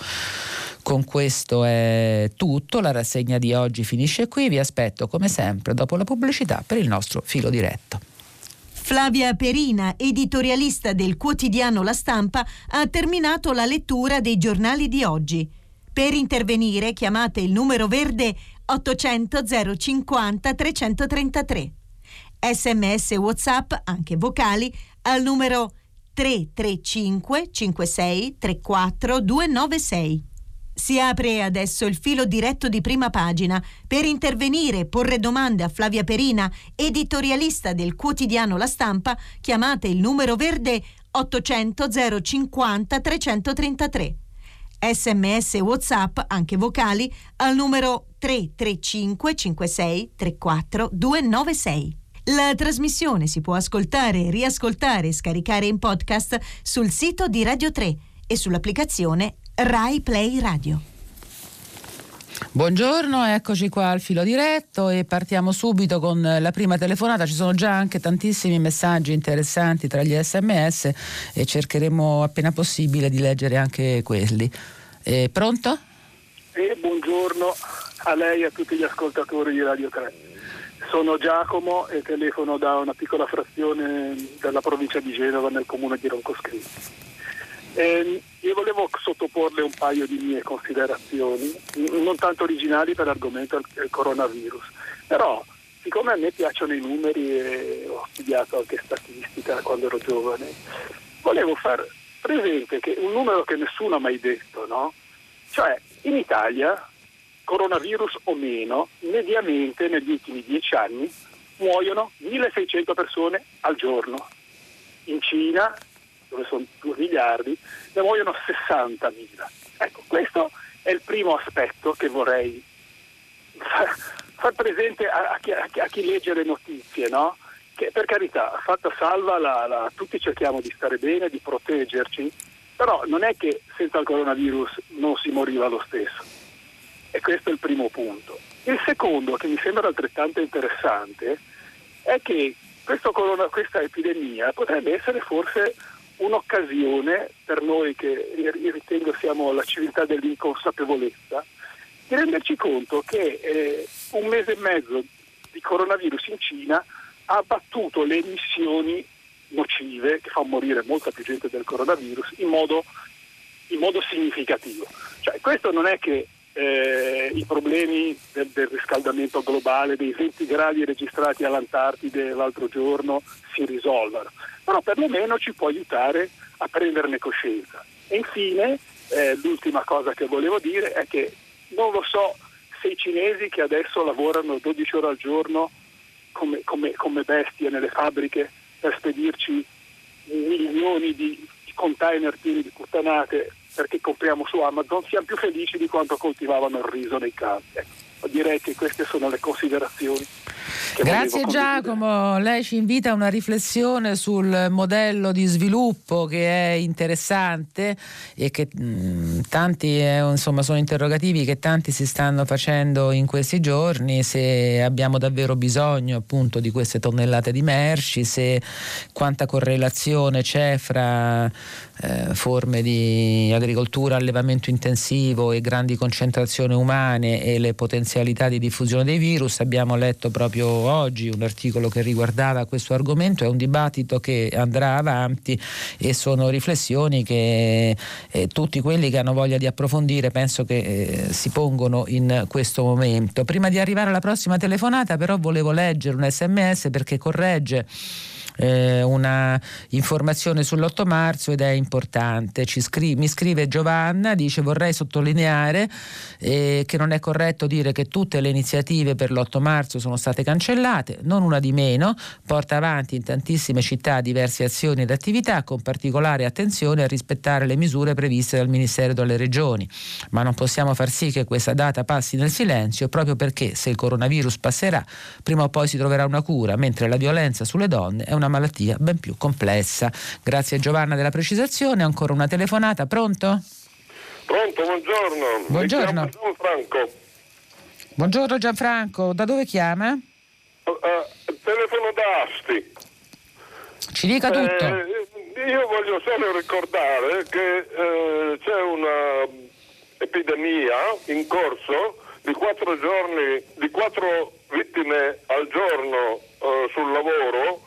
Con questo è tutto, la rassegna di oggi finisce qui, vi aspetto come sempre dopo la pubblicità per il nostro filo diretto. Flavia Perina, editorialista del quotidiano La Stampa, ha terminato la lettura dei giornali di oggi. Per intervenire chiamate il numero verde 800 050 333. Sms WhatsApp, anche vocali, al numero 335 56 34 296. Si apre adesso il filo diretto di prima pagina per intervenire e porre domande a Flavia Perina, editorialista del quotidiano La Stampa. Chiamate il numero verde 800 050 333. Sms WhatsApp, anche vocali, al numero 335 56 34 296. La trasmissione si può ascoltare, riascoltare e scaricare in podcast sul sito di Radio 3 e sull'applicazione Rai Play Radio. Buongiorno, eccoci qua al filo diretto e partiamo subito con la prima telefonata. Ci sono già anche tantissimi messaggi interessanti tra gli sms e cercheremo appena possibile di leggere anche quelli. Eh, pronto? Eh, buongiorno a lei e a tutti gli ascoltatori di Radio 3. Sono Giacomo e telefono da una piccola frazione della provincia di Genova nel comune di Roncoscritti. Eh, io volevo sottoporle un paio di mie considerazioni, non tanto originali per l'argomento del coronavirus, però siccome a me piacciono i numeri e ho studiato anche statistica quando ero giovane, volevo far presente che un numero che nessuno ha mai detto, no? Cioè in Italia, coronavirus o meno, mediamente negli ultimi dieci anni muoiono 1600 persone al giorno. In Cina dove sono 2 miliardi, ne muoiono 60 mila. Ecco, questo è il primo aspetto che vorrei far, far presente a, a, chi, a, chi, legge le notizie, no? che per carità, fatta salva, la, la, tutti cerchiamo di stare bene, di proteggerci, però non è che senza il coronavirus non si moriva lo stesso. E questo è il primo punto. Il secondo, che mi sembra altrettanto interessante, è che corona, questa epidemia potrebbe essere forse un'occasione per noi che ritengo siamo la civiltà dell'inconsapevolezza di renderci conto che eh, un mese e mezzo di coronavirus in Cina ha abbattuto le emissioni nocive che fanno morire molta più gente del coronavirus in modo, in modo significativo. Cioè, questo non è che eh, i problemi del, del, riscaldamento globale, dei 20 gradi registrati all'Antartide l'altro giorno si risolvano, però perlomeno ci può aiutare a prenderne coscienza. E infine, eh, l'ultima cosa che volevo dire è che non lo so se i cinesi che adesso lavorano 12 ore al giorno come, come, come bestie nelle fabbriche per spedirci milioni di container pieni di puttanate perché compriamo su Amazon siamo più felici di quanto coltivavano il riso nei campi. Ecco, direi che queste sono le considerazioni Grazie Giacomo, lei ci invita a una riflessione sul modello di sviluppo che è interessante e che mh, mm, tanti eh, insomma, sono interrogativi che tanti si stanno facendo in questi giorni, se abbiamo davvero bisogno appunto di queste tonnellate di merci, se quanta correlazione c'è fra eh, forme di agricoltura, allevamento intensivo e grandi concentrazioni umane e le potenzialità di diffusione dei virus. Abbiamo letto proprio oggi un articolo che riguardava questo argomento, è un dibattito che andrà avanti e sono riflessioni che eh, tutti quelli che hanno voglia di approfondire penso che eh, si pongono in questo momento. Prima di arrivare alla prossima telefonata però volevo leggere un sms perché corregge eh, una informazione sull'8 marzo ed è importante. Scri- mi scrive Giovanna, dice vorrei sottolineare eh, che non è corretto dire che tutte le iniziative per l'8 marzo sono state cancellate, non una di meno, porta avanti in tantissime città diverse azioni ed attività con particolare attenzione a rispettare le misure previste dal Ministero delle Regioni, ma non possiamo far sì che questa data passi nel silenzio proprio perché se il coronavirus passerà prima o poi si troverà una cura, mentre la violenza sulle donne è una malattia ben più complessa. Grazie Giovanna della precisazione, ancora una telefonata, pronto? Pronto, buongiorno. Buongiorno. Gianfranco. Buongiorno Gianfranco, da dove chiama? Uh, uh, telefono da Asti. Ci dica tutto. Eh, io voglio solo ricordare che eh, c'è una epidemia in corso di quattro giorni, di quattro vittime al giorno eh, sul lavoro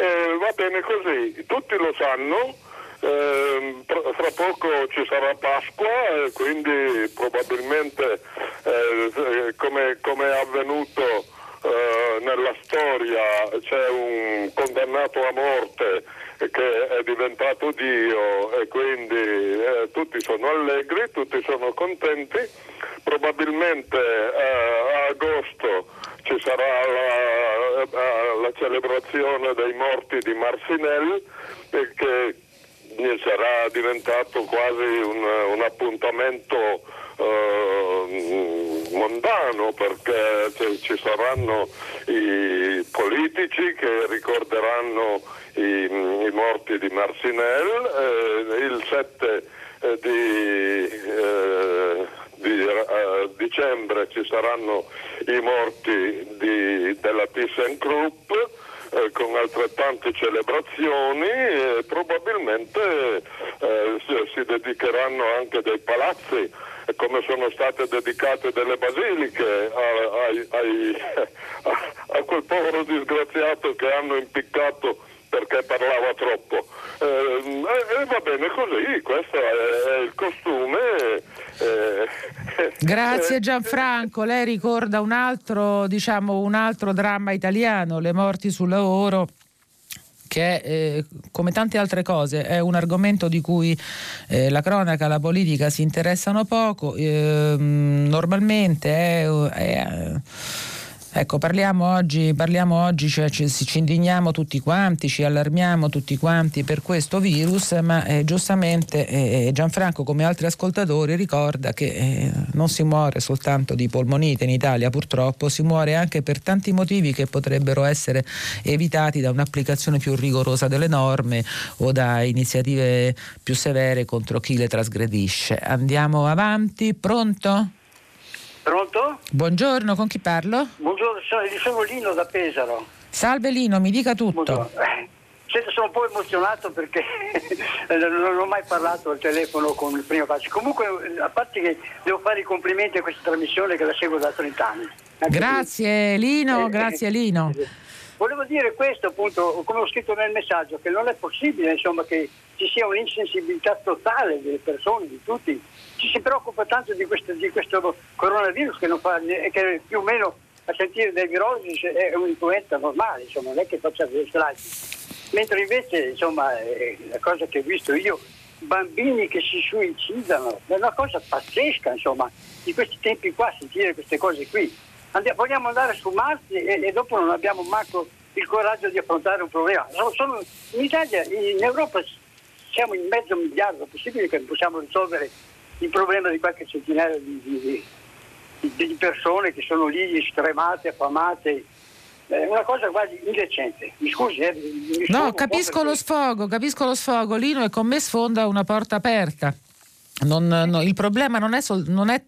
eh, va bene così, tutti lo sanno, eh, fra poco ci sarà Pasqua e quindi probabilmente eh, come, come, è avvenuto eh, nella storia c'è un condannato a morte che è diventato Dio e quindi eh, tutti sono allegri, tutti sono contenti, probabilmente eh, a agosto ci sarà la, la, la celebrazione dei morti di Marcinelle che sarà diventato quasi un, un appuntamento eh, mondano perché ci saranno i politici che ricorderanno i, i morti di Marcinelle, eh, il 7 eh, di, eh, di uh, dicembre ci saranno i morti di, della ThyssenKrupp eh, con altrettante celebrazioni e probabilmente eh, si, si, dedicheranno anche dei palazzi come sono state dedicate delle basiliche a, a, a, a quel povero disgraziato che hanno impiccato perché parlava troppo. Eh, eh, va bene così, questo è, è il costume. Eh, Grazie eh, Gianfranco, lei ricorda un altro, diciamo, un altro dramma italiano, le morti sul lavoro che eh, come tante altre cose è un argomento di cui eh, la cronaca, la politica si interessano poco, eh, normalmente è, è Ecco, parliamo oggi, parliamo oggi cioè, ci, ci, indigniamo tutti quanti, ci allarmiamo tutti quanti per questo virus, ma eh, giustamente eh, eh, Gianfranco, come altri ascoltatori, ricorda che eh, non si muore soltanto di polmonite in Italia, purtroppo, si muore anche per tanti motivi che potrebbero essere evitati da un'applicazione più rigorosa delle norme o da iniziative più severe contro chi le trasgredisce. Andiamo avanti, pronto? Pronto? Buongiorno, con chi parlo? Buongiorno, sono, Lino da Pesaro. Salve Lino, mi dica tutto. Buongiorno. Sento, sono un po' emozionato perché non ho mai parlato al telefono con il primo faccio. Comunque, a parte che devo fare i complimenti a questa trasmissione che la seguo da 30 anni. Anche grazie. Lino, eh, grazie eh, Lino. Volevo dire questo appunto, come ho scritto nel messaggio, che non è possibile insomma, che ci sia un'insensibilità totale delle persone, di tutti. Ci si preoccupa tanto di questo, di questo coronavirus che, fa, che più o meno a sentire dai virologi è un'influenza normale, insomma, non è che faccia dei stragi mentre invece insomma eh, la cosa che ho visto io bambini che si suicidano è una cosa pazzesca insomma di questi tempi qua sentire queste cose qui. Andiamo, vogliamo andare su Marte e, e, dopo non abbiamo manco il coraggio di affrontare un problema. Sono, sono, in Italia in Europa siamo in mezzo miliardo è possibile che possiamo risolvere il problema di qualche centinaio di, di, di, persone che sono lì stremate, affamate è una cosa quasi indecente. Mi scusi, eh, mi No, capisco lo sfogo, capisco lo sfogo, Lino, e con me sfonda una porta aperta. Non, no, il problema non è, sol, non è,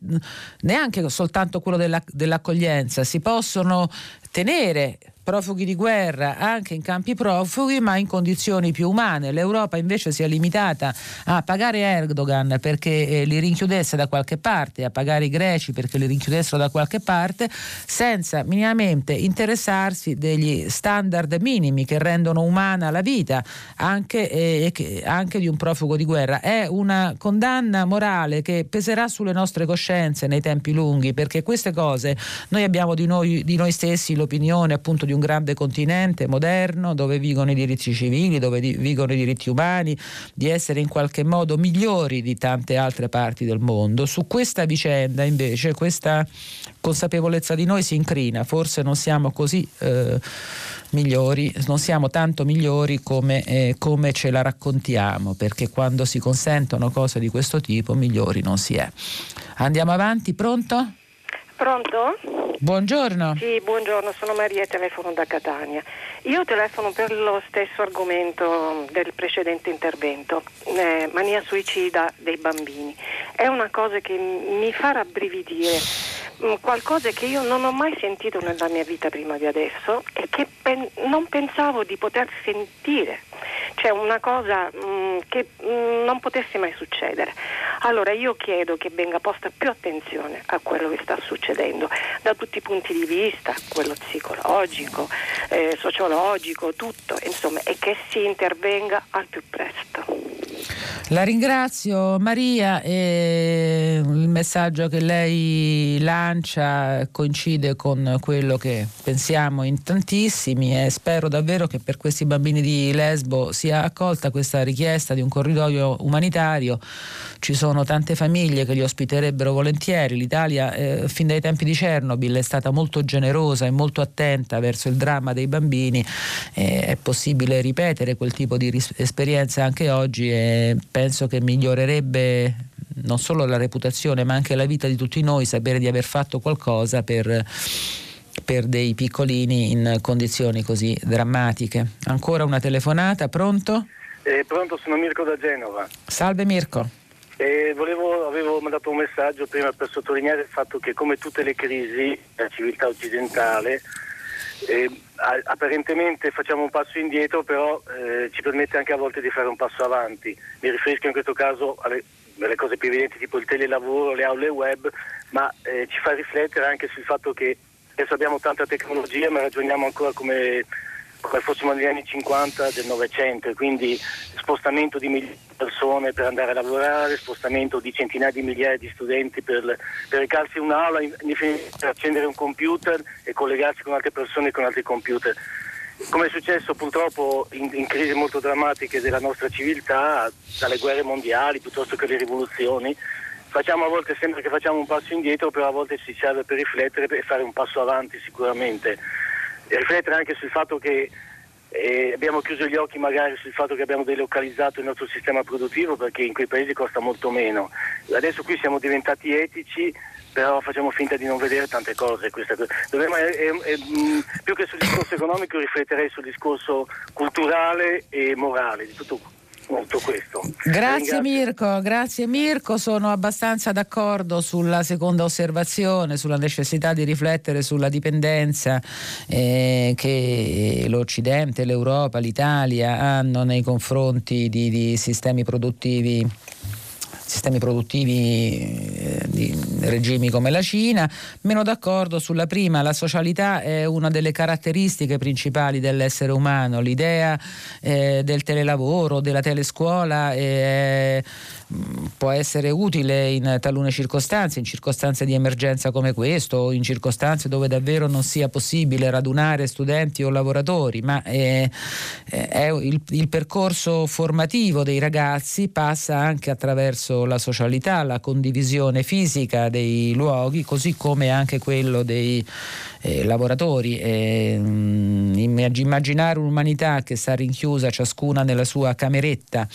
neanche soltanto quello della, dell'accoglienza, si possono tenere profughi di guerra anche in campi profughi ma in condizioni più umane. L'Europa invece si è limitata a pagare Erdogan perché eh, li rinchiudesse da qualche parte, a pagare i greci perché li rinchiudessero da qualche parte, senza minimamente interessarsi degli standard minimi che rendono umana la vita anche, eh, anche di un profugo di guerra. È una condanna morale che peserà sulle nostre coscienze nei tempi lunghi perché queste cose noi abbiamo di noi, di noi stessi l'opinione appunto di di un grande continente moderno dove vigono i diritti civili, dove vigono i diritti umani, di essere in qualche modo migliori di tante altre parti del mondo. Su questa vicenda invece questa consapevolezza di noi si incrina, forse non siamo così eh, migliori, non siamo tanto migliori come, eh, come ce la raccontiamo, perché quando si consentono cose di questo tipo migliori non si è. Andiamo avanti, pronto? Pronto? Buongiorno. Sì, buongiorno, sono Maria e telefono da Catania. Io telefono per lo stesso argomento del precedente intervento, eh, mania suicida dei bambini. È una cosa che mi fa rabbrividire, mm, qualcosa che io non ho mai sentito nella mia vita prima di adesso e che pen- non pensavo di poter sentire cioè una cosa mh, mm, che mh, mm, non potesse mai succedere. Allora io chiedo che venga posta più attenzione a quello che sta succedendo da tutti i punti di vista, quello psicologico, eh, sociologico, tutto, insomma, e che si intervenga al più presto. La ringrazio Maria e il messaggio che lei lancia coincide con quello che pensiamo in tantissimi e spero davvero che per questi bambini di Lesbo sia accolta questa richiesta di un corridoio umanitario. Ci sono tante famiglie che li ospiterebbero volentieri. L'Italia eh, fin dai tempi di Chernobyl è stata molto generosa e molto attenta verso il dramma dei bambini. Eh, è possibile ripetere quel tipo di ris- esperienza anche oggi e penso che migliorerebbe non solo la reputazione ma anche la vita di tutti noi sapere di aver fatto qualcosa per, per dei piccolini in condizioni così drammatiche. Ancora una telefonata, pronto? Eh, pronto, sono Mirko da Genova. Salve Mirko. Eh, volevo, avevo mandato un messaggio prima per sottolineare il fatto che come tutte le crisi, la civiltà occidentale eh, apparentemente facciamo un passo indietro, però eh, ci permette anche a volte di fare un passo avanti. Mi riferisco in questo caso alle, alle cose più evidenti tipo il telelavoro, le aule web, ma eh, ci fa riflettere anche sul fatto che adesso abbiamo tanta tecnologia ma ragioniamo ancora come come fossimo negli anni 50 del Novecento, quindi spostamento di migliaia di persone per andare a lavorare, spostamento di centinaia di migliaia di studenti per, per recarsi in un'aula, per accendere un computer e collegarsi con altre persone con altri computer. Come è successo purtroppo in, in crisi molto drammatiche della nostra civiltà, dalle guerre mondiali piuttosto che le rivoluzioni, facciamo a volte sembra che facciamo un passo indietro, però a volte ci serve per riflettere e fare un passo avanti sicuramente riflettere anche sul fatto che eh, abbiamo chiuso gli occhi magari sul fatto che abbiamo delocalizzato il nostro sistema produttivo perché in quei paesi costa molto meno. Adesso qui siamo diventati etici, però facciamo finta di non vedere tante cose. Dovremmo, è, è, è, mm, più che sul discorso economico rifletterei sul discorso culturale e morale di tutto molto questo. Grazie Mirko, grazie Mirko, sono abbastanza d'accordo sulla seconda osservazione, sulla necessità di riflettere sulla dipendenza eh, che l'Occidente, l'Europa, l'Italia hanno nei confronti di, di sistemi produttivi sistemi produttivi eh, di regimi come la Cina, meno d'accordo sulla prima, la socialità è una delle caratteristiche principali dell'essere umano, l'idea eh, del telelavoro, della telescuola è può essere utile in talune circostanze, in circostanze di emergenza come questo, o in circostanze dove davvero non sia possibile radunare studenti o lavoratori, ma è il, il, percorso formativo dei ragazzi passa anche attraverso la socialità, la condivisione fisica dei luoghi, così come anche quello dei eh, lavoratori. E, mh, immaginare un'umanità che sta rinchiusa ciascuna nella sua cameretta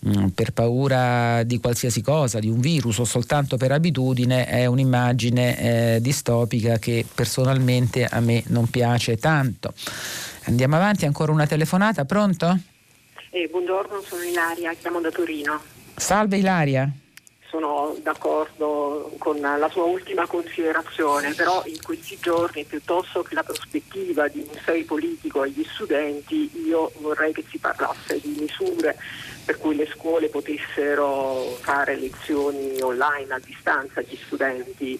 mh, per paura di qualsiasi cosa, di un virus o soltanto per abitudine, è un'immagine eh, distopica che personalmente a me non piace tanto. Andiamo avanti, ancora una telefonata, pronto? Eh, buongiorno, sono Ilaria, chiamo da Torino. Salve Ilaria sono d'accordo con la sua ultima considerazione, però in questi giorni piuttosto che la prospettiva di un sei politico agli studenti, io vorrei che si parlasse di misure per cui le scuole potessero fare lezioni online a distanza agli studenti.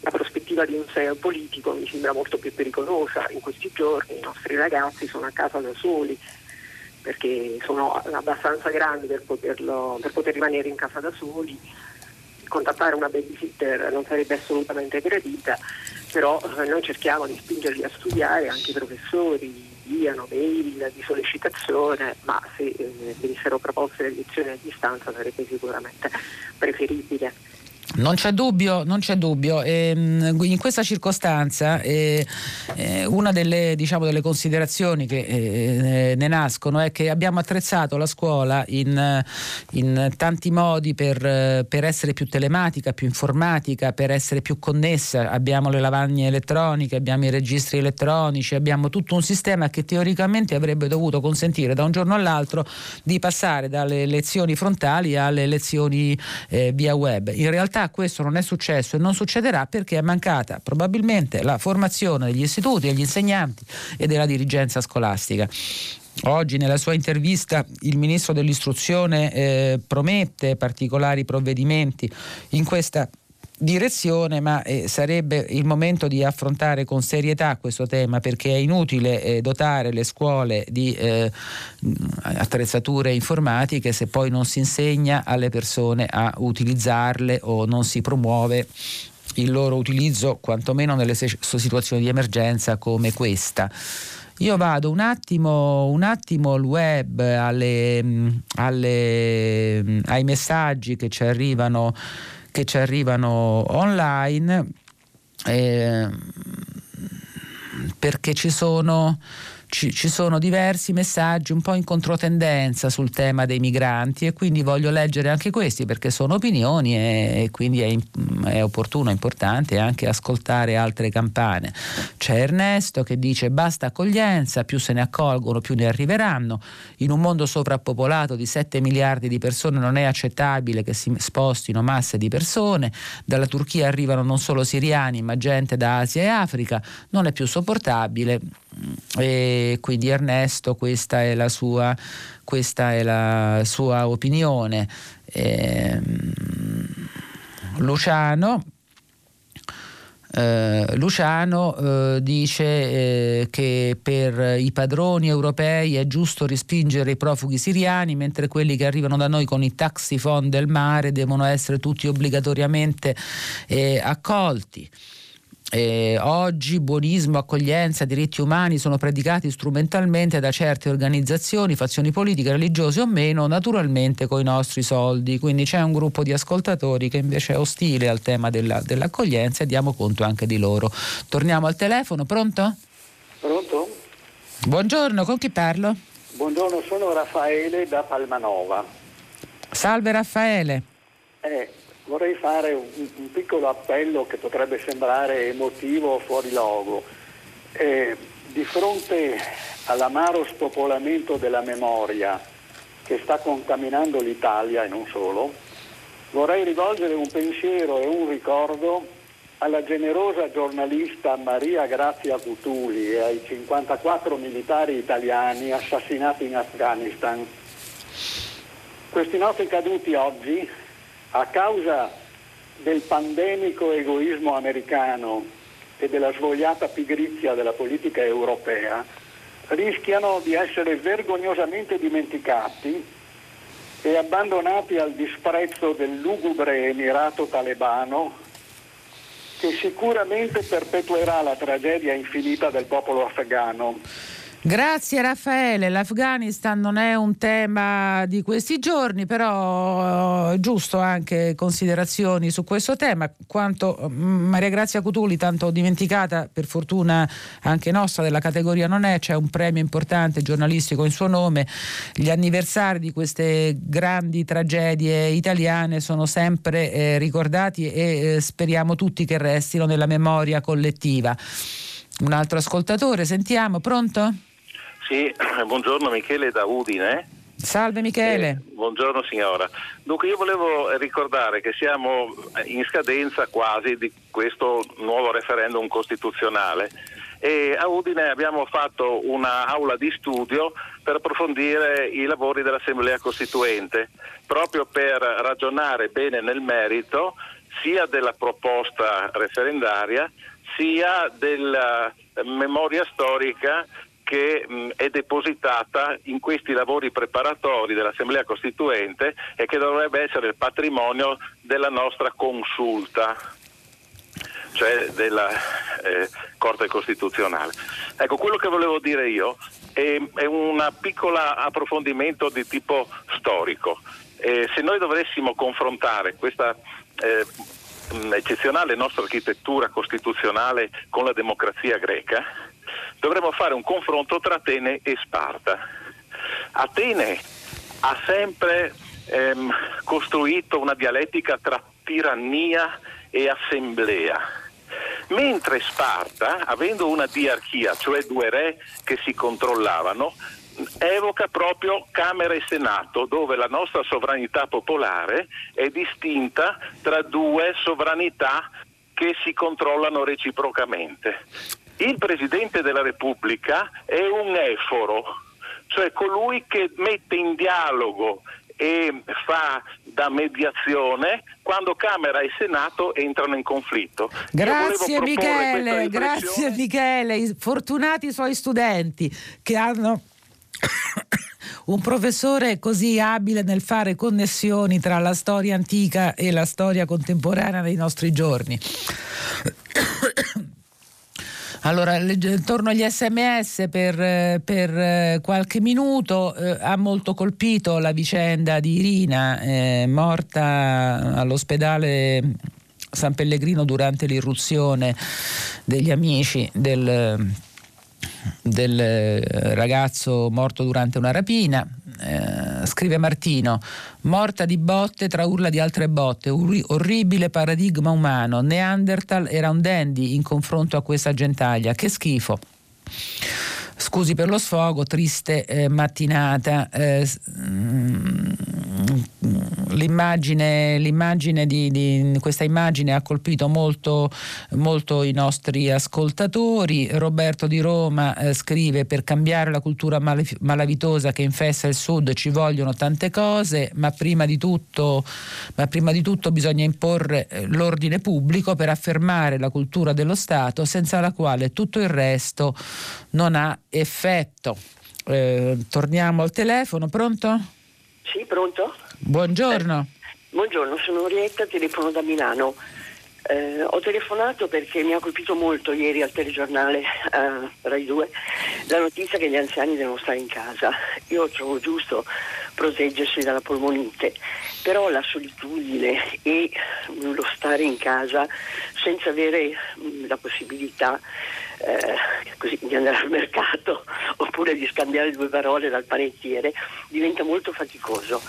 La prospettiva di un sei politico mi sembra molto più pericolosa. In questi giorni i nostri ragazzi sono a casa da soli perché sono abbastanza grandi per, poterlo, per poter rimanere in casa da soli. Contattare una babysitter non sarebbe assolutamente gradita, però eh, noi cerchiamo di spingerli a studiare, anche i professori inviano mail di sollecitazione, ma se eh, venissero proposte le lezioni a distanza sarebbe sicuramente preferibile. Non c'è dubbio, non c'è dubbio. Ehm, in questa circostanza eh, eh, una delle, diciamo, delle, considerazioni che eh, ne nascono è che abbiamo attrezzato la scuola in, in tanti modi per, per, essere più telematica, più informatica, per essere più connessa. Abbiamo le lavagne elettroniche, abbiamo i registri elettronici, abbiamo tutto un sistema che teoricamente avrebbe dovuto consentire da un giorno all'altro di passare dalle lezioni frontali alle lezioni eh, via web. In realtà questo non è successo e non succederà perché è mancata probabilmente la formazione degli istituti, degli insegnanti e della dirigenza scolastica. Oggi nella sua intervista il ministro dell'istruzione eh, promette particolari provvedimenti in questa direzione, ma eh, sarebbe il momento di affrontare con serietà questo tema perché è inutile eh, dotare le scuole di eh, attrezzature informatiche se poi non si insegna alle persone a utilizzarle o non si promuove il loro utilizzo quantomeno nelle situazioni di emergenza come questa. Io vado un attimo, un attimo al web, alle, alle, ai messaggi che ci arrivano che ci arrivano online eh, perché ci sono ci, ci, sono diversi messaggi un po' in controtendenza sul tema dei migranti e quindi voglio leggere anche questi perché sono opinioni e, e quindi è, è, opportuno, è importante anche ascoltare altre campane. C'è Ernesto che dice basta accoglienza, più se ne accolgono più ne arriveranno. In un mondo sovrappopolato di 7 miliardi di persone non è accettabile che si spostino masse di persone. Dalla Turchia arrivano non solo siriani ma gente da Asia e Africa. Non è più sopportabile e quindi Ernesto questa è la sua, è la sua opinione. Eh, Luciano eh, Luciano eh, dice eh, che per i padroni europei è giusto respingere i profughi siriani, mentre quelli che arrivano da noi con i taxifon del mare devono essere tutti obbligatoriamente eh, accolti. Eh, oggi buonismo, accoglienza, diritti umani sono predicati strumentalmente da certe organizzazioni, fazioni politiche, religiose o meno, naturalmente con i nostri soldi. Quindi c'è un gruppo di ascoltatori che invece è ostile al tema della, dell'accoglienza e diamo conto anche di loro. Torniamo al telefono, pronto? Pronto? Buongiorno, con chi parlo? Buongiorno, sono Raffaele da Palmanova. Salve Raffaele. Eh, vorrei fare un, un, piccolo appello che potrebbe sembrare emotivo o fuori logo. Eh, di fronte all'amaro spopolamento della memoria che sta contaminando l'Italia e non solo, vorrei rivolgere un pensiero e un ricordo alla generosa giornalista Maria Grazia Cutuli e ai 54 militari italiani assassinati in Afghanistan. Questi nostri caduti oggi, a causa del pandemico egoismo americano e della svogliata pigrizia della politica europea, rischiano di essere vergognosamente dimenticati e abbandonati al disprezzo del lugubre emirato talebano che sicuramente perpetuerà la tragedia infinita del popolo afghano. Grazie Raffaele, l'Afghanistan non è un tema di questi giorni, però è giusto anche considerazioni su questo tema, quanto mm, Maria Grazia Cutuli, tanto dimenticata per fortuna anche nostra della categoria non è, c'è un premio importante giornalistico in suo nome, gli anniversari di queste grandi tragedie italiane sono sempre eh, ricordati e eh, speriamo tutti che restino nella memoria collettiva. Un altro ascoltatore, sentiamo, pronto? Sì, buongiorno Michele da Udine. Salve Michele. Eh, buongiorno signora. Dunque io volevo ricordare che siamo in scadenza quasi di questo nuovo referendum costituzionale e a Udine abbiamo fatto un'aula di studio per approfondire i lavori dell'Assemblea Costituente, proprio per ragionare bene nel merito sia della proposta referendaria sia della memoria storica che mh, è depositata in questi lavori preparatori dell'Assemblea Costituente e che dovrebbe essere il patrimonio della nostra consulta, cioè della eh, Corte Costituzionale. Ecco, quello che volevo dire io è, è un piccolo approfondimento di tipo storico. Eh, se noi dovessimo confrontare questa eh, eccezionale nostra architettura costituzionale con la democrazia greca, dovremmo fare un confronto tra Atene e Sparta. Atene ha sempre ehm, costruito una dialettica tra tirannia e assemblea, mentre Sparta, avendo una diarchia, cioè due re che si controllavano, evoca proprio Camera e Senato, dove la nostra sovranità popolare è distinta tra due sovranità che si controllano reciprocamente. Il Presidente della Repubblica è un eforo, cioè colui che mette in dialogo e fa da mediazione quando Camera e Senato entrano in conflitto. Grazie Michele, grazie Michele, fortunati i suoi studenti che hanno un professore così abile nel fare connessioni tra la storia antica e la storia contemporanea dei nostri giorni. Allora, torno agli sms per, per qualche minuto. Eh, ha molto colpito la vicenda di Irina, eh, morta all'ospedale San Pellegrino durante l'irruzione degli amici del del eh, ragazzo morto durante una rapina. Eh, scrive Martino, morta di botte tra urla di altre botte, Ur- orribile paradigma umano. Neanderthal era un dandy in confronto a questa gentaglia, che schifo. Scusi per lo sfogo, triste eh, mattinata. Eh, mm, l'immagine, l'immagine di, di, questa immagine ha colpito molto, molto, i nostri ascoltatori. Roberto di Roma eh, scrive per cambiare la cultura malef- malavitosa che infesta il sud ci vogliono tante cose, ma prima di tutto, ma prima di tutto bisogna imporre eh, l'ordine pubblico per affermare la cultura dello Stato senza la quale tutto il resto non ha effetto. Eh, torniamo al telefono, pronto? Sì, pronto? Buongiorno. Eh, buongiorno, sono Orietta, telefono da Milano. Eh, ho telefonato perché mi ha colpito molto ieri al telegiornale eh, Rai 2 la notizia che gli anziani devono stare in casa. Io trovo giusto proteggersi dalla polmonite, però la solitudine e lo stare in casa senza avere mh, la possibilità eh, così, di andare al mercato oppure di scambiare due parole dal panettiere diventa molto faticoso.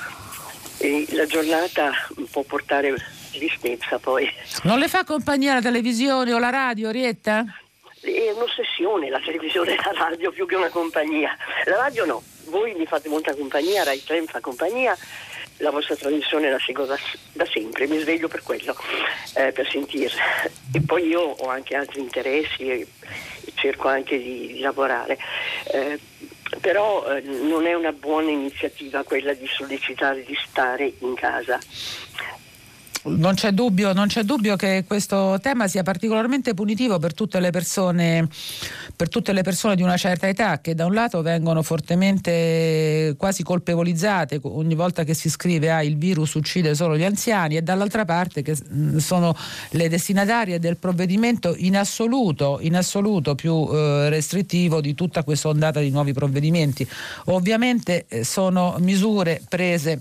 E la giornata può portare tristezza poi. Non le fa compagnia la televisione o la radio, Rietta? È un'ossessione la televisione e la radio più che una compagnia. La radio no, voi mi fate molta compagnia, Rai 3 mi fa compagnia, la vostra trasmissione la seguo da, da sempre, mi sveglio per quello, eh, per sentirla. E poi io ho anche altri interessi e, cerco anche di, di lavorare. Eh, però eh, non è una buona iniziativa quella di sollecitare di stare in casa. Non c'è, dubbio, non c'è dubbio che questo tema sia particolarmente punitivo per tutte, le persone, per tutte le persone di una certa età che da un lato vengono fortemente quasi colpevolizzate ogni volta che si scrive ah, il virus uccide solo gli anziani e dall'altra parte che sono le destinatarie del provvedimento in assoluto, in assoluto più eh, restrittivo di tutta questa ondata di nuovi provvedimenti. Ovviamente eh, sono misure prese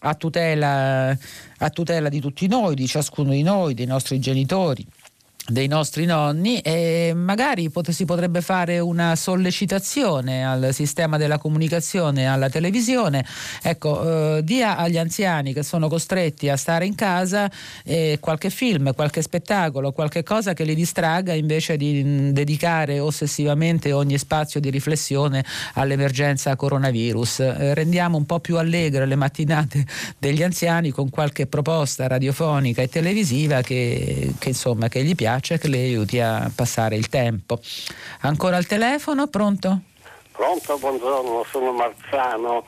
a tutela, a tutela di tutti noi, di ciascuno di noi, dei nostri genitori dei nostri nonni e magari pot- si potrebbe fare una sollecitazione al sistema della comunicazione, alla televisione, ecco, eh, dia agli anziani che sono costretti a stare in casa eh, qualche film, qualche spettacolo, qualche cosa che li distragga invece di mh, dedicare ossessivamente ogni spazio di riflessione all'emergenza coronavirus. Eh, rendiamo un po' più allegre le mattinate degli anziani con qualche proposta radiofonica e televisiva che, che insomma che gli piace piace che le aiuti a passare il tempo. Ancora al telefono, pronto? Pronto, buongiorno, sono Marzano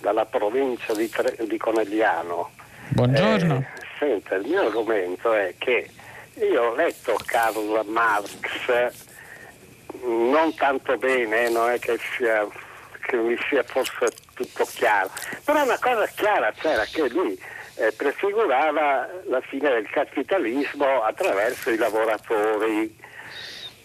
dalla provincia di, Tre- di Conegliano. Buongiorno. Eh, senta, il mio argomento è che io ho letto Karl Marx non tanto bene, non è che, sia, che mi sia forse tutto chiaro, però una cosa chiara c'era che lui eh, prefigurava la fine del capitalismo attraverso i lavoratori.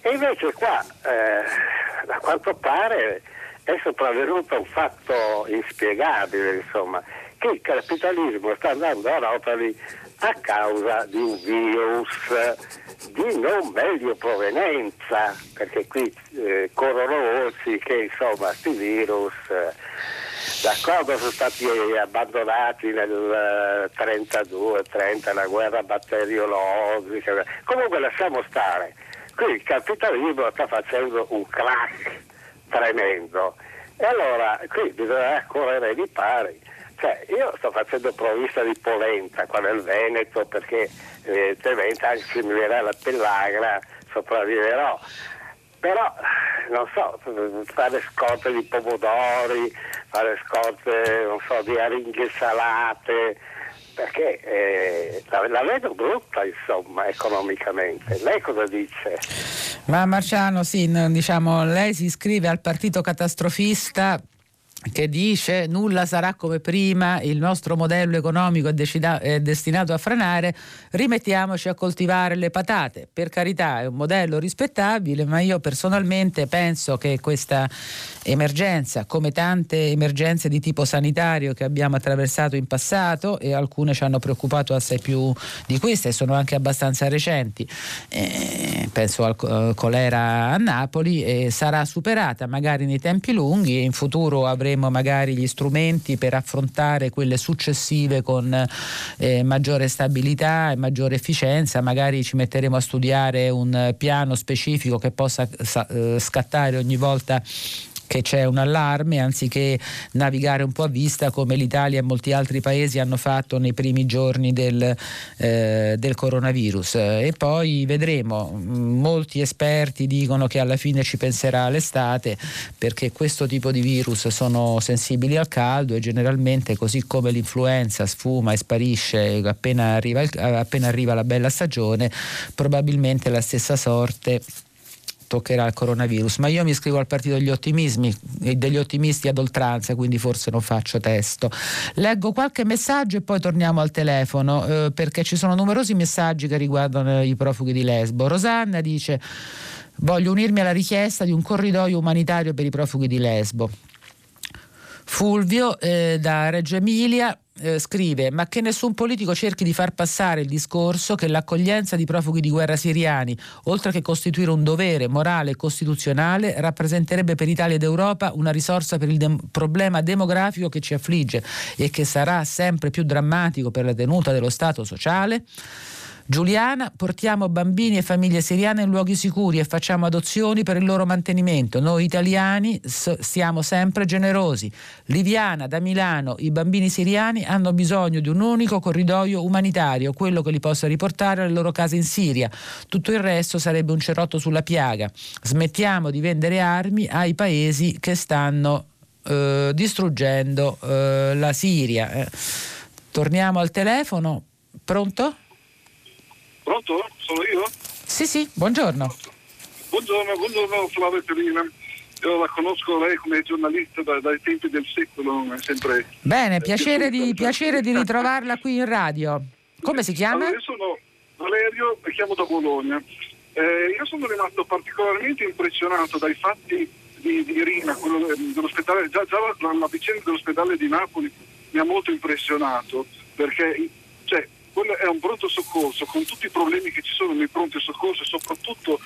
E invece qua, eh, a quanto pare, è sopravvenuto un fatto inspiegabile, insomma, che il capitalismo sta andando a rotoli a causa di un virus di non meglio provenienza, perché qui eh, corrono voci che insomma questi virus eh, D'accordo, sono stati abbandonati nel 32-30, eh, la guerra batteriologica. Comunque lasciamo stare. Qui il capitalismo sta facendo un crack tremendo. E allora qui bisogna correre di pari. Cioè, io sto facendo provvista di polenta qua nel Veneto perché evidentemente anche se mi verrà la pellagra sopravviverò però non so, fare scorte di pomodori, fare scorte non so, di aringhe salate, perché eh, la, la, vedo brutta insomma economicamente. Lei cosa dice? Ma Marciano, sì, diciamo, lei si iscrive al partito catastrofista che dice nulla sarà come prima, il nostro modello economico è, decida- è, destinato a franare, rimettiamoci a coltivare le patate. Per carità è un modello rispettabile, ma io personalmente penso che questa emergenza, come tante emergenze di tipo sanitario che abbiamo attraversato in passato e alcune ci hanno preoccupato assai più di queste sono anche abbastanza recenti, eh, penso al uh, colera a Napoli, eh, sarà superata magari nei tempi lunghi e in futuro avremo avremo magari gli strumenti per affrontare quelle successive con eh, maggiore stabilità e maggiore efficienza, magari ci metteremo a studiare un piano specifico che possa eh, scattare ogni volta che c'è un allarme anziché navigare un po' a vista come l'Italia e molti altri paesi hanno fatto nei primi giorni del, eh, del coronavirus. E poi vedremo, molti esperti dicono che alla fine ci penserà l'estate perché questo tipo di virus sono sensibili al caldo e generalmente così come l'influenza sfuma e sparisce appena arriva, appena arriva la bella stagione, probabilmente la stessa sorte toccherà il coronavirus, ma io mi iscrivo al partito degli ottimismi e degli ottimisti ad oltranza, quindi forse non faccio testo. Leggo qualche messaggio e poi torniamo al telefono, eh, perché ci sono numerosi messaggi che riguardano i profughi di Lesbo. Rosanna dice voglio unirmi alla richiesta di un corridoio umanitario per i profughi di Lesbo. Fulvio eh, da Reggio Emilia eh, scrive ma che nessun politico cerchi di far passare il discorso che l'accoglienza di profughi di guerra siriani, oltre che costituire un dovere morale e costituzionale, rappresenterebbe per Italia ed Europa una risorsa per il de- problema demografico che ci affligge e che sarà sempre più drammatico per la tenuta dello Stato sociale. Giuliana, portiamo bambini e famiglie siriane in luoghi sicuri e facciamo adozioni per il loro mantenimento. Noi italiani siamo sempre generosi. Liviana, da Milano, i bambini siriani hanno bisogno di un unico corridoio umanitario, quello che li possa riportare alle loro case in Siria. Tutto il resto sarebbe un cerotto sulla piaga. Smettiamo di vendere armi ai paesi che stanno eh, distruggendo eh, la Siria. Eh, torniamo al telefono. Pronto? Pronto? Sono io? Sì, sì, buongiorno. Buongiorno, buongiorno Flavio Perina. Io la conosco lei come giornalista da, dai tempi del secolo, sempre... Bene, piacere di, piacere di ritrovarla qui in radio. Come si chiama? Allora, io sono Valerio e chiamo da Bologna. Eh, io sono rimasto particolarmente impressionato dai fatti di, di Rina, dell'ospedale, già, già la, la, vicenda dell'ospedale di Napoli mi ha molto impressionato perché cioè, quello è un pronto soccorso con tutti i problemi che ci sono nei pronti soccorso e soprattutto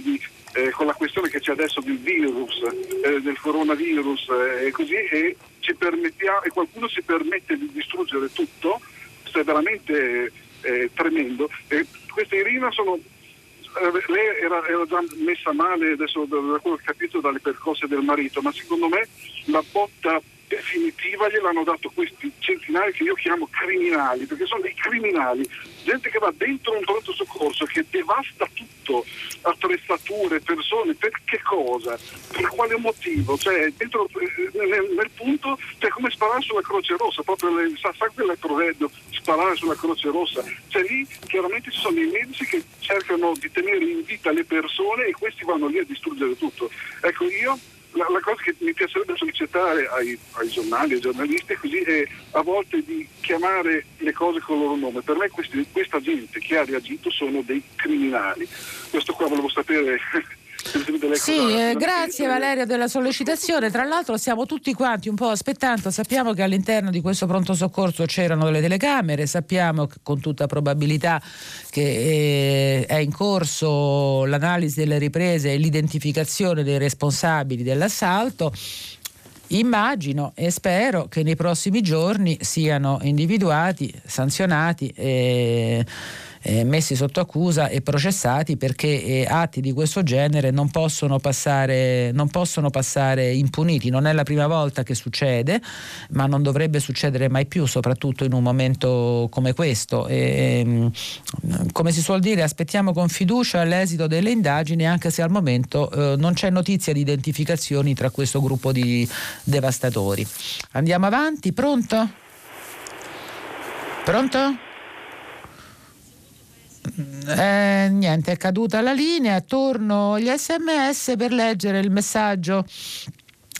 di, eh, con la questione che c'è adesso del virus, eh, del coronavirus eh, e così e, e, qualcuno si permette di distruggere tutto, questo è veramente eh, tremendo. E queste Irina sono eh, lei era, era, già messa male adesso da, quello che ho capito dalle percosse del marito, ma secondo me la botta definitiva gliel'hanno dato questi centinaia che io chiamo criminali, perché sono dei criminali, gente che va dentro un pronto soccorso, che devasta tutto, attrezzature, persone, per che cosa? Per quale motivo? Cioè, dentro, eh, nel, nel, punto, cioè come sparare sulla Croce Rossa, proprio le, sa, sa quell'eprovedo, sparare sulla Croce Rossa. Cioè lì chiaramente ci sono i medici che cercano di tenere in vita le persone e questi vanno lì a distruggere tutto. Ecco, io la, la, cosa che mi piacerebbe sollecitare ai, ai, giornali, ai giornalisti così è a volte di chiamare le cose con il loro nome. Per me questi, questa gente che ha reagito sono dei criminali. Questo qua volevo sapere sì, eh, grazie Valerio della sollecitazione. Tra l'altro siamo tutti quanti un po' aspettando, sappiamo che all'interno di questo pronto soccorso c'erano delle telecamere, sappiamo con tutta probabilità che eh, è in corso l'analisi delle riprese e l'identificazione dei responsabili dell'assalto. Immagino e spero che nei prossimi giorni siano individuati, sanzionati e eh, messi sotto accusa e processati perché eh, atti di questo genere non possono, passare, non possono passare impuniti. Non è la prima volta che succede, ma non dovrebbe succedere mai più, soprattutto in un momento come questo. E, ehm, come si suol dire, aspettiamo con fiducia l'esito delle indagini, anche se al momento eh, non c'è notizia di identificazioni tra questo gruppo di devastatori. Andiamo avanti, pronto? Pronto? Eh, niente, è caduta la linea, torno agli sms per leggere il messaggio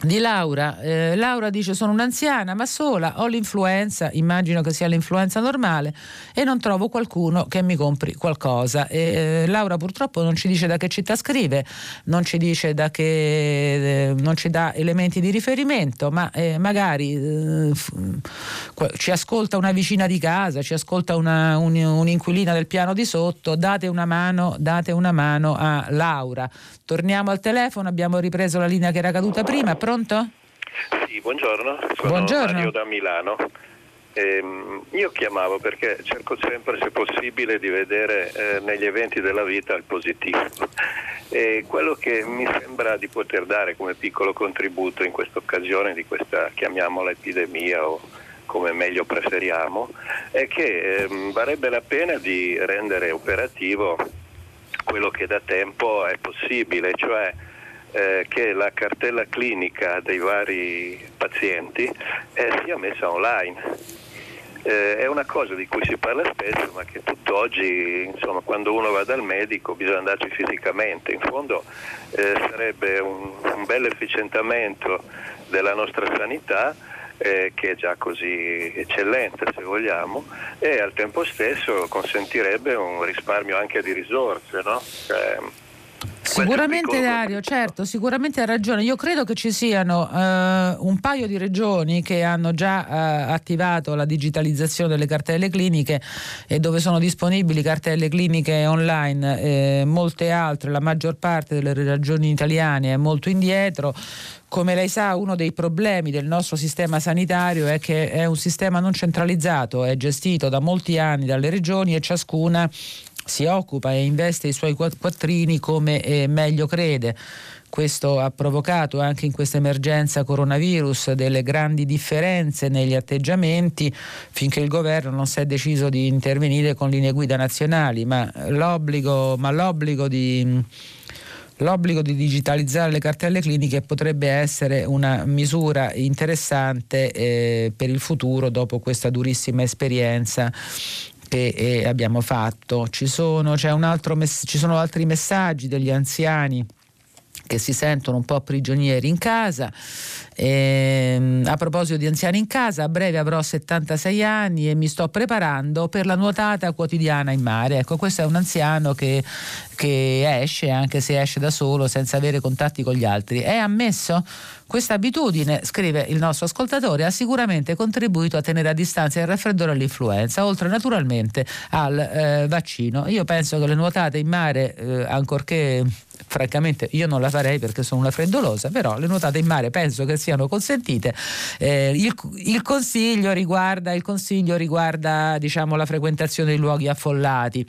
di Laura. Eh, Laura dice sono un'anziana ma sola, ho l'influenza, immagino che sia l'influenza normale e non trovo qualcuno che mi compri qualcosa. E, eh, Laura purtroppo non ci dice da che città scrive, non ci dice da che, eh, non ci dà elementi di riferimento, ma eh, magari eh, ci ascolta una vicina di casa, ci ascolta una, un, un'inquilina del piano di sotto, date una mano, date una mano a Laura. Torniamo al telefono, abbiamo ripreso la linea che era caduta prima pronto? Sì, buongiorno, sono buongiorno. Mario da Milano. Ehm, io chiamavo perché cerco sempre, se possibile, di vedere eh, negli eventi della vita il positivo. E quello che mi sembra di poter dare come piccolo contributo in questa occasione di questa, chiamiamola epidemia o come meglio preferiamo, è che ehm, varrebbe la pena di rendere operativo quello che da tempo è possibile, cioè eh, che la cartella clinica dei vari pazienti eh, sia messa online. Eh, è una cosa di cui si parla spesso, ma che tutt'oggi, insomma, quando uno va dal medico bisogna andarci fisicamente. In fondo eh, sarebbe un, un bel efficientamento della nostra sanità eh, che è già così eccellente se vogliamo e al tempo stesso consentirebbe un risparmio anche di risorse. No? Cioè, Sicuramente Dario, certo, sicuramente ha ragione. Io credo che ci siano eh, un paio di regioni che hanno già eh, attivato la digitalizzazione delle cartelle cliniche e dove sono disponibili cartelle cliniche online, eh, molte altre, la maggior parte delle regioni italiane è molto indietro. Come lei sa, uno dei problemi del nostro sistema sanitario è che è un sistema non centralizzato, è gestito da molti anni dalle regioni e ciascuna si occupa e investe i suoi quattrini come eh, meglio crede. Questo ha provocato anche in questa emergenza coronavirus delle grandi differenze negli atteggiamenti finché il governo non si è deciso di intervenire con linee guida nazionali, ma l'obbligo, ma l'obbligo di L'obbligo di digitalizzare le cartelle cliniche potrebbe essere una misura interessante eh, per il futuro dopo questa durissima esperienza che eh, abbiamo fatto. Ci sono, mess- ci sono altri messaggi degli anziani che si sentono un po' prigionieri in casa. E, ehm, a proposito di anziani in casa, a breve avrò 76 anni e mi sto preparando per la nuotata quotidiana in mare. Ecco, questo è un anziano che, che esce, anche se esce da solo, senza avere contatti con gli altri. È ammesso? Questa abitudine, scrive il nostro ascoltatore, ha sicuramente contribuito a tenere a distanza il raffreddore e l'influenza, oltre naturalmente al eh, vaccino. Io penso che le nuotate in mare, eh, ancorché francamente io non la farei perché sono una freddolosa, però le nuotate in mare penso che siano consentite. Eh, il, il, consiglio riguarda, il consiglio riguarda diciamo, la frequentazione di luoghi affollati.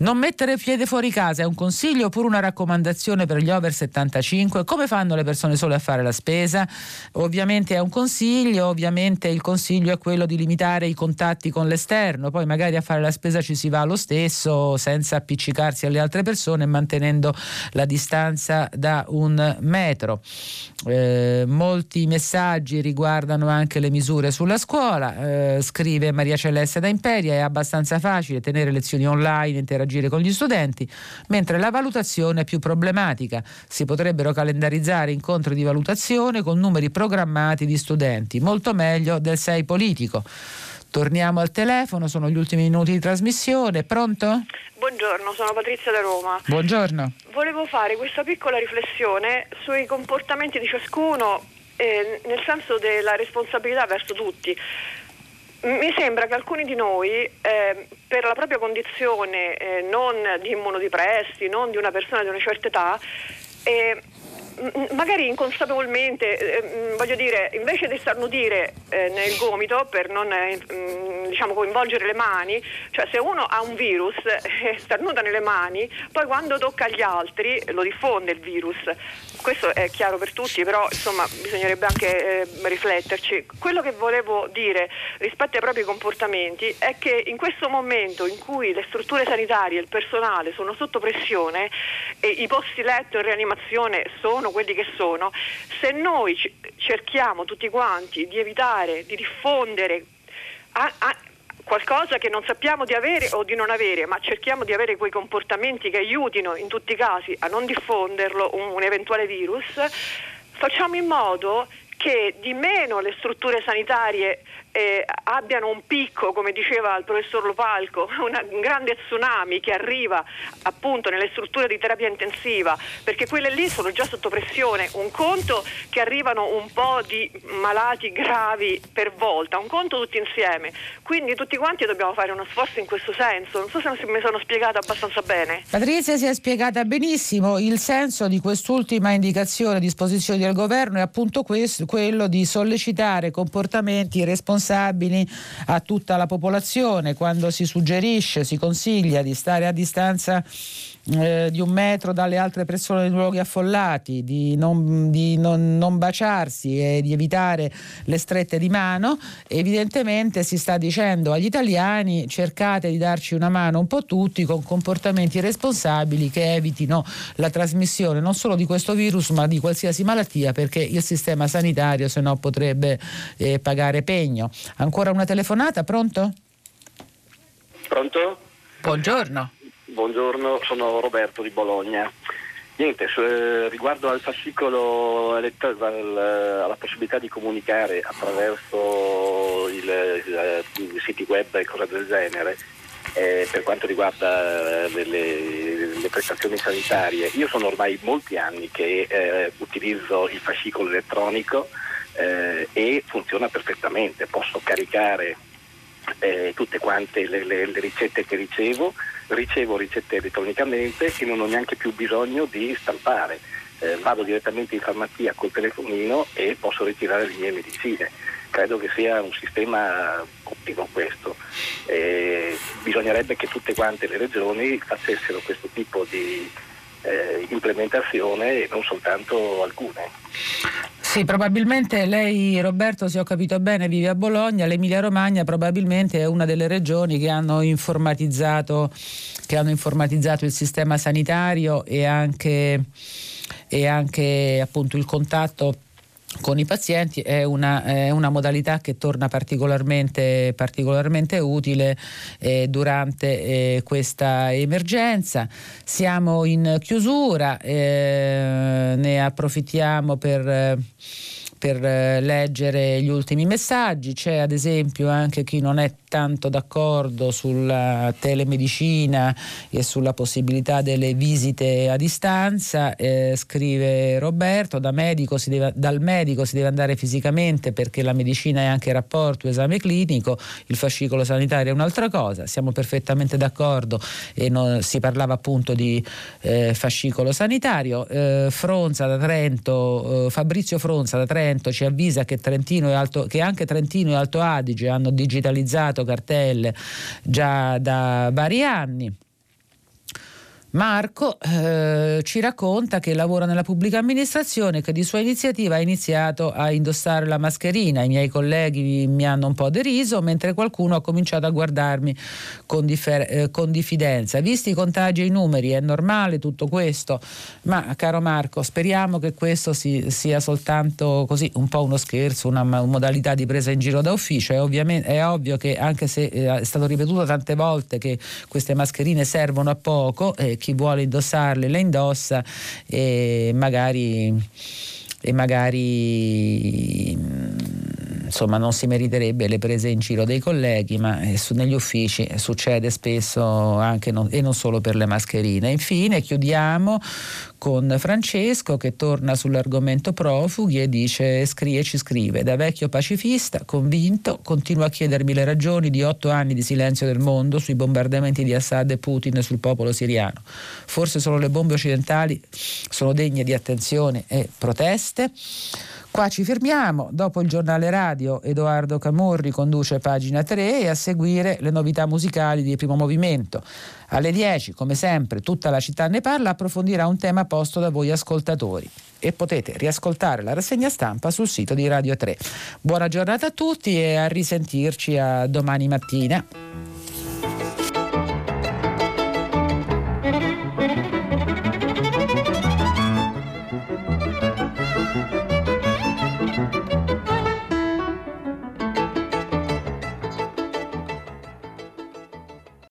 Non mettere piede fuori casa è un consiglio oppure una raccomandazione per gli over 75? Come fanno le persone sole a fare la spesa? Ovviamente è un consiglio, ovviamente il consiglio è quello di limitare i contatti con l'esterno, poi magari a fare la spesa ci si va lo stesso senza appiccicarsi alle altre persone mantenendo la distanza da un metro. Eh, molti messaggi riguardano anche le misure sulla scuola, eh, scrive Maria Celeste da Imperia, è abbastanza facile tenere lezioni online, interagire interagire con gli studenti, mentre la valutazione è più problematica. Si potrebbero calendarizzare incontri di valutazione con numeri programmati di studenti, molto meglio del 6 politico. Torniamo al telefono, sono gli ultimi minuti di trasmissione. Pronto? Buongiorno, sono Patrizia da Roma. Buongiorno. Volevo fare questa piccola riflessione sui comportamenti di ciascuno eh, nel senso della responsabilità verso tutti. Mi sembra che alcuni di noi, eh, per la propria condizione eh, non di immunodepressi, non di una persona di una certa età, eh, magari inconsapevolmente, eh, voglio dire, invece di starnutire eh, nel gomito per non eh, diciamo, coinvolgere le mani, cioè se uno ha un virus e starnuta nelle mani, poi quando tocca agli altri lo diffonde il virus. Questo è chiaro per tutti, però insomma bisognerebbe anche eh, rifletterci. Quello che volevo dire rispetto ai propri comportamenti è che in questo momento in cui le strutture sanitarie e il personale sono sotto pressione e i posti letto in rianimazione sono quelli che sono, se noi cerchiamo tutti quanti di evitare, di diffondere a, a, qualcosa che non sappiamo di avere o di non avere, ma cerchiamo di avere quei comportamenti che aiutino in tutti i casi a non diffonderlo un, un eventuale virus, facciamo in modo che di meno le strutture sanitarie eh, abbiano un picco, come diceva il professor Lopalco, un grande tsunami che arriva appunto nelle strutture di terapia intensiva, perché quelle lì sono già sotto pressione. Un conto che arrivano un po' di malati gravi per volta, un conto tutti insieme. Quindi tutti quanti dobbiamo fare uno sforzo in questo senso. Non so se mi sono spiegata abbastanza bene. Patrizia si è spiegata benissimo. Il senso di quest'ultima indicazione a disposizione del governo è appunto questo, quello di sollecitare comportamenti responsabili responsabili a tutta la popolazione. Quando si suggerisce, si consiglia di stare a distanza eh, di un metro dalle altre persone nei luoghi affollati, di, non, di non, non, baciarsi e di evitare le strette di mano, evidentemente si sta dicendo agli italiani cercate di darci una mano un po' tutti con comportamenti responsabili che evitino la trasmissione non solo di questo virus ma di qualsiasi malattia perché il sistema sanitario se no potrebbe eh, pagare pegno. Ancora una telefonata, pronto? Pronto? Buongiorno. Buongiorno, sono Roberto di Bologna. Niente, eh, riguardo al fascicolo elettorale, alla possibilità di comunicare attraverso il, i siti web e cose del genere, eh, per quanto riguarda eh, le, le prestazioni sanitarie. Io sono ormai molti anni che eh, utilizzo il fascicolo elettronico eh, e funziona perfettamente. Posso caricare eh, tutte quante le, le, le, ricette che ricevo, ricevo ricette elettronicamente e non ho neanche più bisogno di stampare. Eh, vado direttamente in farmacia col telefonino e posso ritirare le mie medicine. Credo che sia un sistema ottimo questo. Eh, bisognerebbe che tutte quante le regioni facessero questo tipo di eh, implementazione e non soltanto alcune. Sì, probabilmente lei, Roberto, se ho capito bene, vive a Bologna, l'Emilia Romagna probabilmente è una delle regioni che hanno informatizzato, che hanno informatizzato il sistema sanitario e anche, e anche appunto il contatto con i pazienti è una, è una, modalità che torna particolarmente, particolarmente utile eh, durante eh, questa emergenza. Siamo in chiusura, eh, ne approfittiamo per per eh, leggere gli ultimi messaggi. C'è ad esempio anche chi non è tanto d'accordo sulla telemedicina e sulla possibilità delle visite a distanza. Eh, scrive Roberto, da medico deve, dal medico si deve andare fisicamente perché la medicina è anche rapporto, esame clinico, il fascicolo sanitario è un'altra cosa. Siamo perfettamente d'accordo e non, si parlava appunto di eh, fascicolo sanitario. Eh, Fronza da Trento, eh, Fabrizio Fronza da Trento Trento ci avvisa che, Alto, che, anche Trentino e Alto Adige hanno digitalizzato cartelle già da vari anni. Marco eh, ci racconta che lavora nella pubblica amministrazione e che di sua iniziativa ha iniziato a indossare la mascherina. I miei colleghi mi hanno un po' deriso, mentre qualcuno ha cominciato a guardarmi con, differ- eh, con diffidenza. Visti i contagi e i numeri, è normale tutto questo, ma caro Marco, speriamo che questo si, sia soltanto così un po' uno scherzo, una, una modalità di presa in giro da ufficio. È, è ovvio che anche se eh, è stato ripetuto tante volte che queste mascherine servono a poco, eh, chi vuole indossarle le indossa e magari, e magari insomma non si meriterebbe le prese in giro dei colleghi, ma eh, negli uffici succede spesso anche non, e non solo per le mascherine. Infine chiudiamo con Francesco che torna sull'argomento profughi e dice scrive, ci scrive da vecchio pacifista convinto continuo a chiedermi le ragioni di otto anni di silenzio del mondo sui bombardamenti di Assad e Putin sul popolo siriano forse solo le bombe occidentali sono degne di attenzione e proteste Qua ci fermiamo, dopo il giornale radio Edoardo Camorri conduce pagina 3 e a seguire le novità musicali di primo movimento. Alle 10, come sempre, tutta la città ne parla, approfondirà un tema posto da voi ascoltatori e potete riascoltare la rassegna stampa sul sito di Radio 3. Buona giornata a tutti e a risentirci a domani mattina.